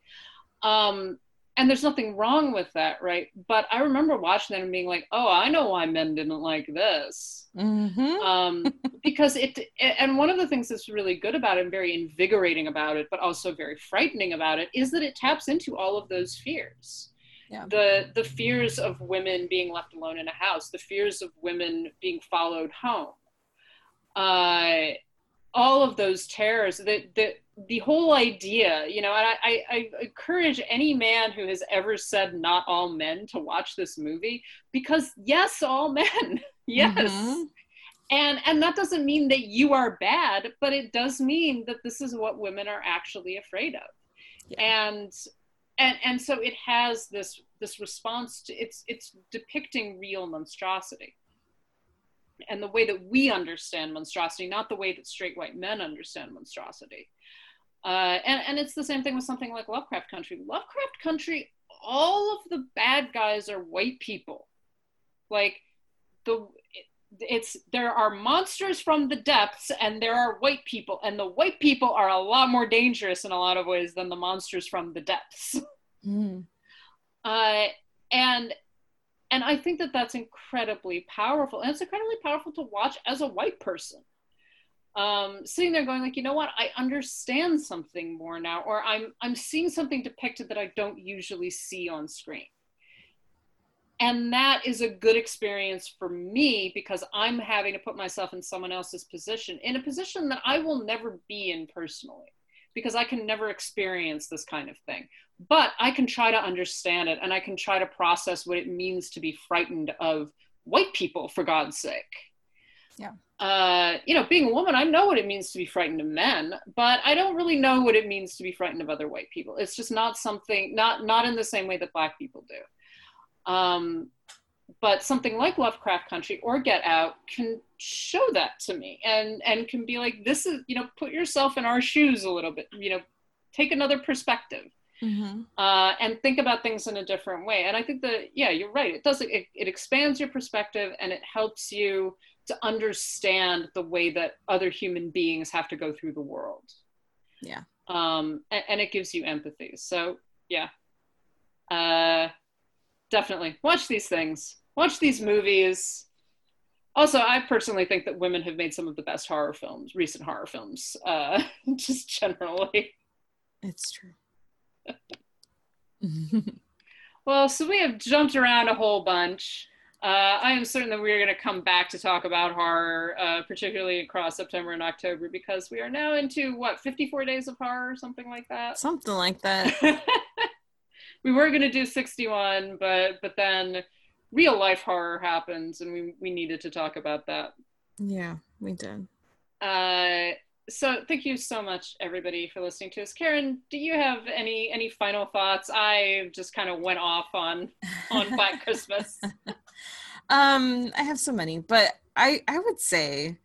S3: Um, and there's nothing wrong with that right but i remember watching that and being like oh i know why men didn't like this
S4: Mm-hmm.
S3: um, because it and one of the things that's really good about it and very invigorating about it but also very frightening about it is that it taps into all of those fears
S4: Yeah.
S3: the the fears of women being left alone in a house the fears of women being followed home uh, all of those terrors that, the the whole idea you know and I, I, I encourage any man who has ever said not all men to watch this movie because yes all men yes.
S4: Mhm.
S3: and and that doesn't mean that you are bad but it does mean that this is what women are actually afraid of. And and and so it has this this response to it's it's depicting real monstrosity. And the way that we understand monstrosity not the way that straight white men understand monstrosity uh, and, and it's the same thing with something like lovecraft country. Lovecraft country all of the bad guys are white people. Like the it's there are monsters from the depths and there are white people and the white people are a lot more dangerous in a lot of ways than the monsters from the depths.
S4: Mhm.
S3: uh, and and i think that that's incredibly powerful and it's incredibly powerful to watch as a white person um, sitting there going like you know what? I understand something more now or i'm i'm seeing something depicted that i don't usually see on screen. And that is a good experience for me because i'm having to put myself in someone else's position in a position that i will never be in personally because i can never experience this kind of thing. But i can try to understand it and i can try to process what it means to be frightened of white people for God's sake.
S4: Yeah.
S3: Uh, you know, being a woman, I know what it means to be frightened of men, but I don't really know what it means to be frightened of other white people. It's just not something, not not in the same way that black people do. Um, but something like Lovecraft Country or Get Out can show that to me, and and can be like, this is, you know, put yourself in our shoes a little bit, you know, take another perspective.
S4: Mm-hmm.
S3: Uh, and think about things in a different way. And I think that, yeah, you're right. It does, it, it expands your perspective and it helps you to understand the way that other human beings have to go through the world.
S4: Yeah.
S3: Um, and, and it gives you empathy. So, yeah. Uh, definitely watch these things, watch these movies. Also, I personally think that women have made some of the best horror films, recent horror films, uh, just generally.
S4: It's true.
S3: Well, so we have jumped around a whole bunch. Uh, I am certain that we are going to come back to talk about horror, uh, particularly across September and October, because we are now into what 54 days of horror or something like that.
S4: Something like that.
S3: we were going to do 61, but but then real life horror happens, and we we needed to talk about that.
S4: yeah, we did.
S3: Uh, so thank you so much, everybody, for listening to us. Karen, do you have any any final thoughts? I just kind of went off on on Black Christmas.
S4: Um, I have so many, but I I would say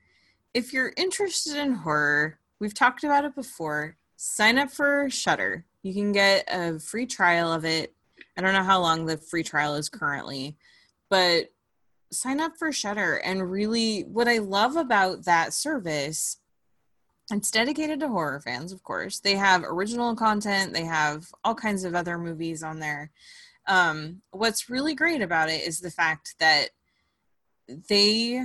S4: if you're interested in horror, we've talked about it before. Sign up for Shudder. You can get a free trial of it. I don't know how long the free trial is currently, but sign up for Shudder. And really, what I love about that service, it's dedicated to horror fans, of course. They have original content. They have all kinds of other movies on there. Um, what's really great about it is the fact that they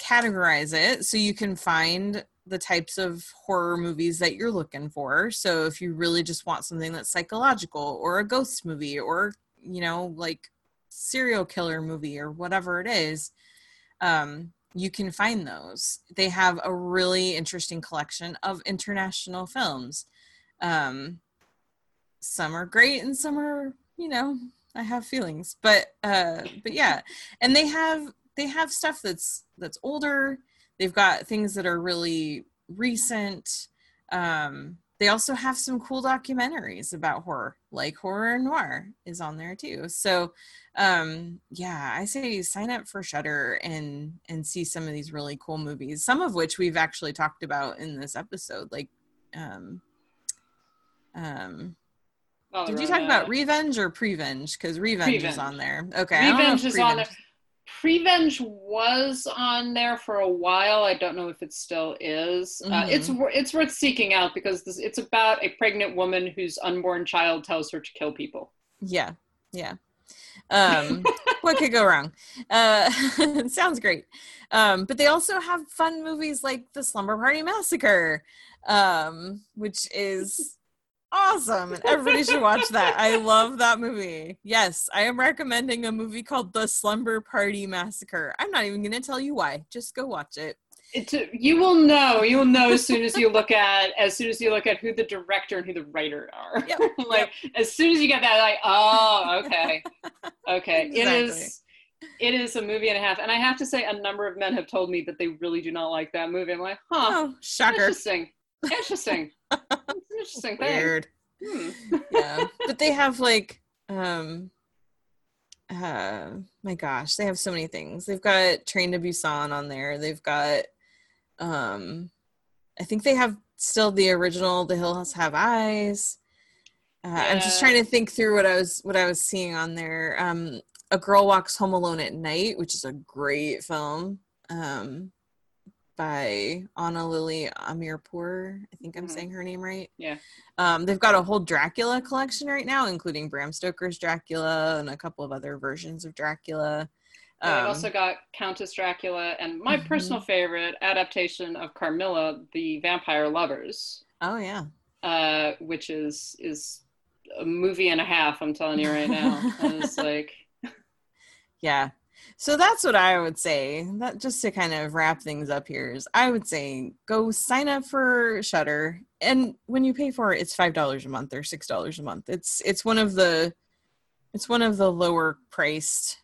S4: categorize it so you can find the types of horror movies that you're looking for. So if you really just want something that's psychological or a ghost movie or, you know, like serial killer movie or whatever it is, um, you can find those. They have a really interesting collection of international films. Um, some are great and some are, you know, I have feelings, but uh, but yeah, and they have they have stuff that's that's older. They've got things that are really recent. Um, they also have some cool documentaries about horror, like Horror Noir is on there too. So, um, yeah, I say sign up for Shudder and and see some of these really cool movies. Some of which we've actually talked about in this episode, like um, um,
S3: Oh,
S4: did you talk about Revenge or Prevenge? Because Revenge, is on there. Okay,
S3: Revenge is on there.
S4: Prevenge-
S3: was on there for a while. I don't know if it still is. Uh,
S4: Mhm.
S3: it's it's worth seeking out because this, it's about a pregnant woman whose unborn child tells her to kill people.
S4: Yeah, yeah. Um, what could go wrong? Uh, sounds great. Um, but they also have fun movies like The Slumber Party Massacre, um, which is awesome, and everybody should watch that. I love that movie. Yes, I am recommending a movie called The Slumber Party Massacre. I'm not even going to tell you why. Just go watch it.
S3: It, you will know. You will know as soon as you look at as soon as you look at who the director and who the writer are.
S4: Yep,
S3: like as soon as you get that, like oh okay, okay. It
S4: Exactly.
S3: is. It is a movie and a half, and I have to say, a number of men have told me that they really do not like that movie. I'm like, huh,
S4: Oh, shocker.
S3: interesting, interesting, interesting. Thing.
S4: Weird.
S3: Hmm.
S4: yeah. But they have like um uh my gosh they have so many things. They've got train to busan on there. They've got um i think they have still the original the hills have eyes. Uh, i'm just trying to think through what i was what i was seeing on there. Um a girl walks home alone at night which is a great film. Um by Ana Lily Amirpour. I think I'm
S3: Mhm.
S4: saying her name right.
S3: Yeah.
S4: Um, they've got a whole Dracula collection right now, including Bram Stoker's Dracula and a couple of other versions of Dracula.
S3: And I've
S4: Um,
S3: also got Countess Dracula and my
S4: Mhm.
S3: personal favorite adaptation of Carmilla, the Vampire Lovers,
S4: oh yeah,
S3: uh, which is is a movie and a half. I'm telling you right now. It's like
S4: yeah. So that's what I would say. That just to kind of wrap things up here is I would say go sign up for Shudder, and when you pay for it, it's five dollars a month or six dollars a month. It's it's one of the it's one of the lower priced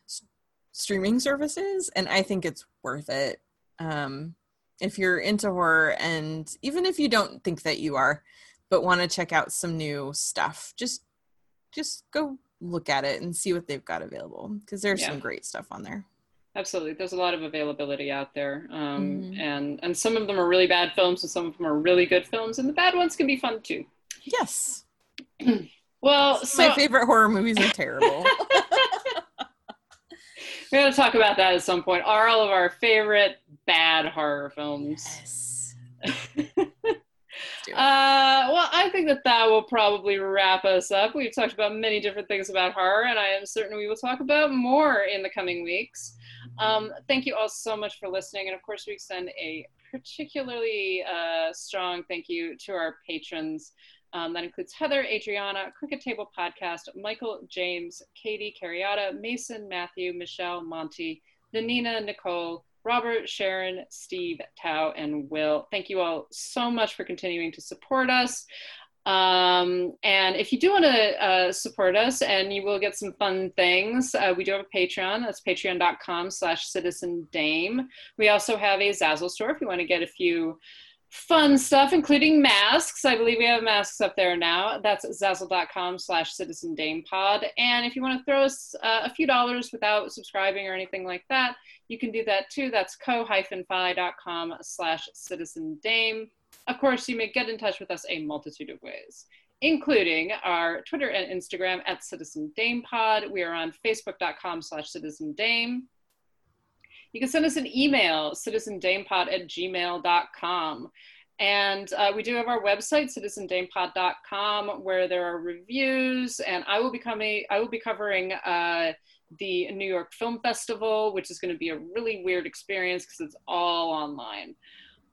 S4: streaming services, and I think it's worth it. Um, if you're into horror, and even if you don't think that you are, but want to check out some new stuff, just just go look at it and see what they've got available because there's
S3: Yeah.
S4: some great stuff on there.
S3: Absolutely, there's a lot of availability out there, um,
S4: Mhm.
S3: and and some of them are really bad films, and some of them are really good films, and the bad ones can be fun too.
S4: Yes,
S3: Well, so
S4: my favorite horror movies are terrible.
S3: we're going to talk about that at some point. Are all of our favorite bad horror films?
S4: yes.
S3: Uh, well, I think that that will probably wrap us up. We've talked about many different things about horror, and I am certain we will talk about more in the coming weeks. Um, thank you all so much for listening, and of course, we extend a particularly uh, strong thank you to our patrons. Um, that includes Heather, Adriana, Cricket Table Podcast, Michael, James, Katie, Carriata, Mason, Matthew, Michelle, Monty, Nanina, Nicole, Robert, Sharon, Steve, Tao, and Will. Thank you all so much for continuing to support us. Um, and if you do want to uh, support us and you will get some fun things, uh, we do have a Patreon. That's patreon.com slash citizen dame. We also have a Zazzle store if you want to get a few fun stuff, including masks. I believe we have masks up there now. That's zazzle.com slash citizen dame pod. And if you want to throw us uh, a few dollars without subscribing or anything like that, you can do that too. That's ko-fi.com slash citizen dame. Of course, you may get in touch with us a multitude of ways, including our Twitter and Instagram at Citizen Dame Pod. We are on Facebook.com slash Citizen Dame. You can send us an email, citizendamepod at gmail.com. And uh, we do have our website, citizendamepod.com, where there are reviews. And I will be coming, I will be covering uh, the New York Film Festival, which is going to be a really weird experience because it's all online.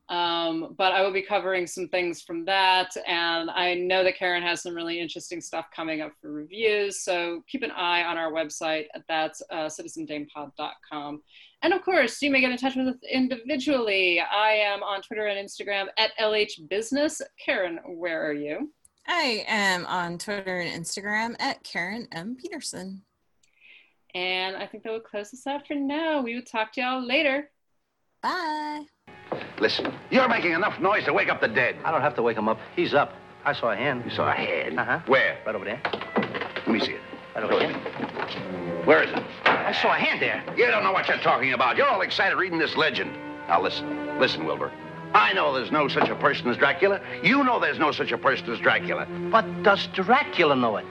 S3: Um, but I will be covering some things from that. And I know that Karen has some really interesting stuff coming up for reviews. So keep an eye on our website. That's uh, citizendamepod.com. And of course, you may get in touch with us individually. I am on Twitter and Instagram at LH Business. Karen, where are you?
S4: I am on Twitter and Instagram at Karen M. Peterson.
S3: And I think that will close us out for now. We will talk to y'all later.
S4: Bye.
S5: Listen, you're making enough noise to wake up the dead.
S2: I don't have to wake him up. He's up. I saw a hand.
S5: You saw a hand?
S2: Uh-huh.
S5: Where?
S2: Right over there.
S5: Let me see it.
S2: Right over here.
S5: Where is it?
S2: I saw a hand there.
S5: You don't know what you're talking about. You're all excited reading this legend. Now listen, listen, Wilbur. I know there's no such a person as Dracula. You know there's no such a person as Dracula.
S2: But does Dracula know it?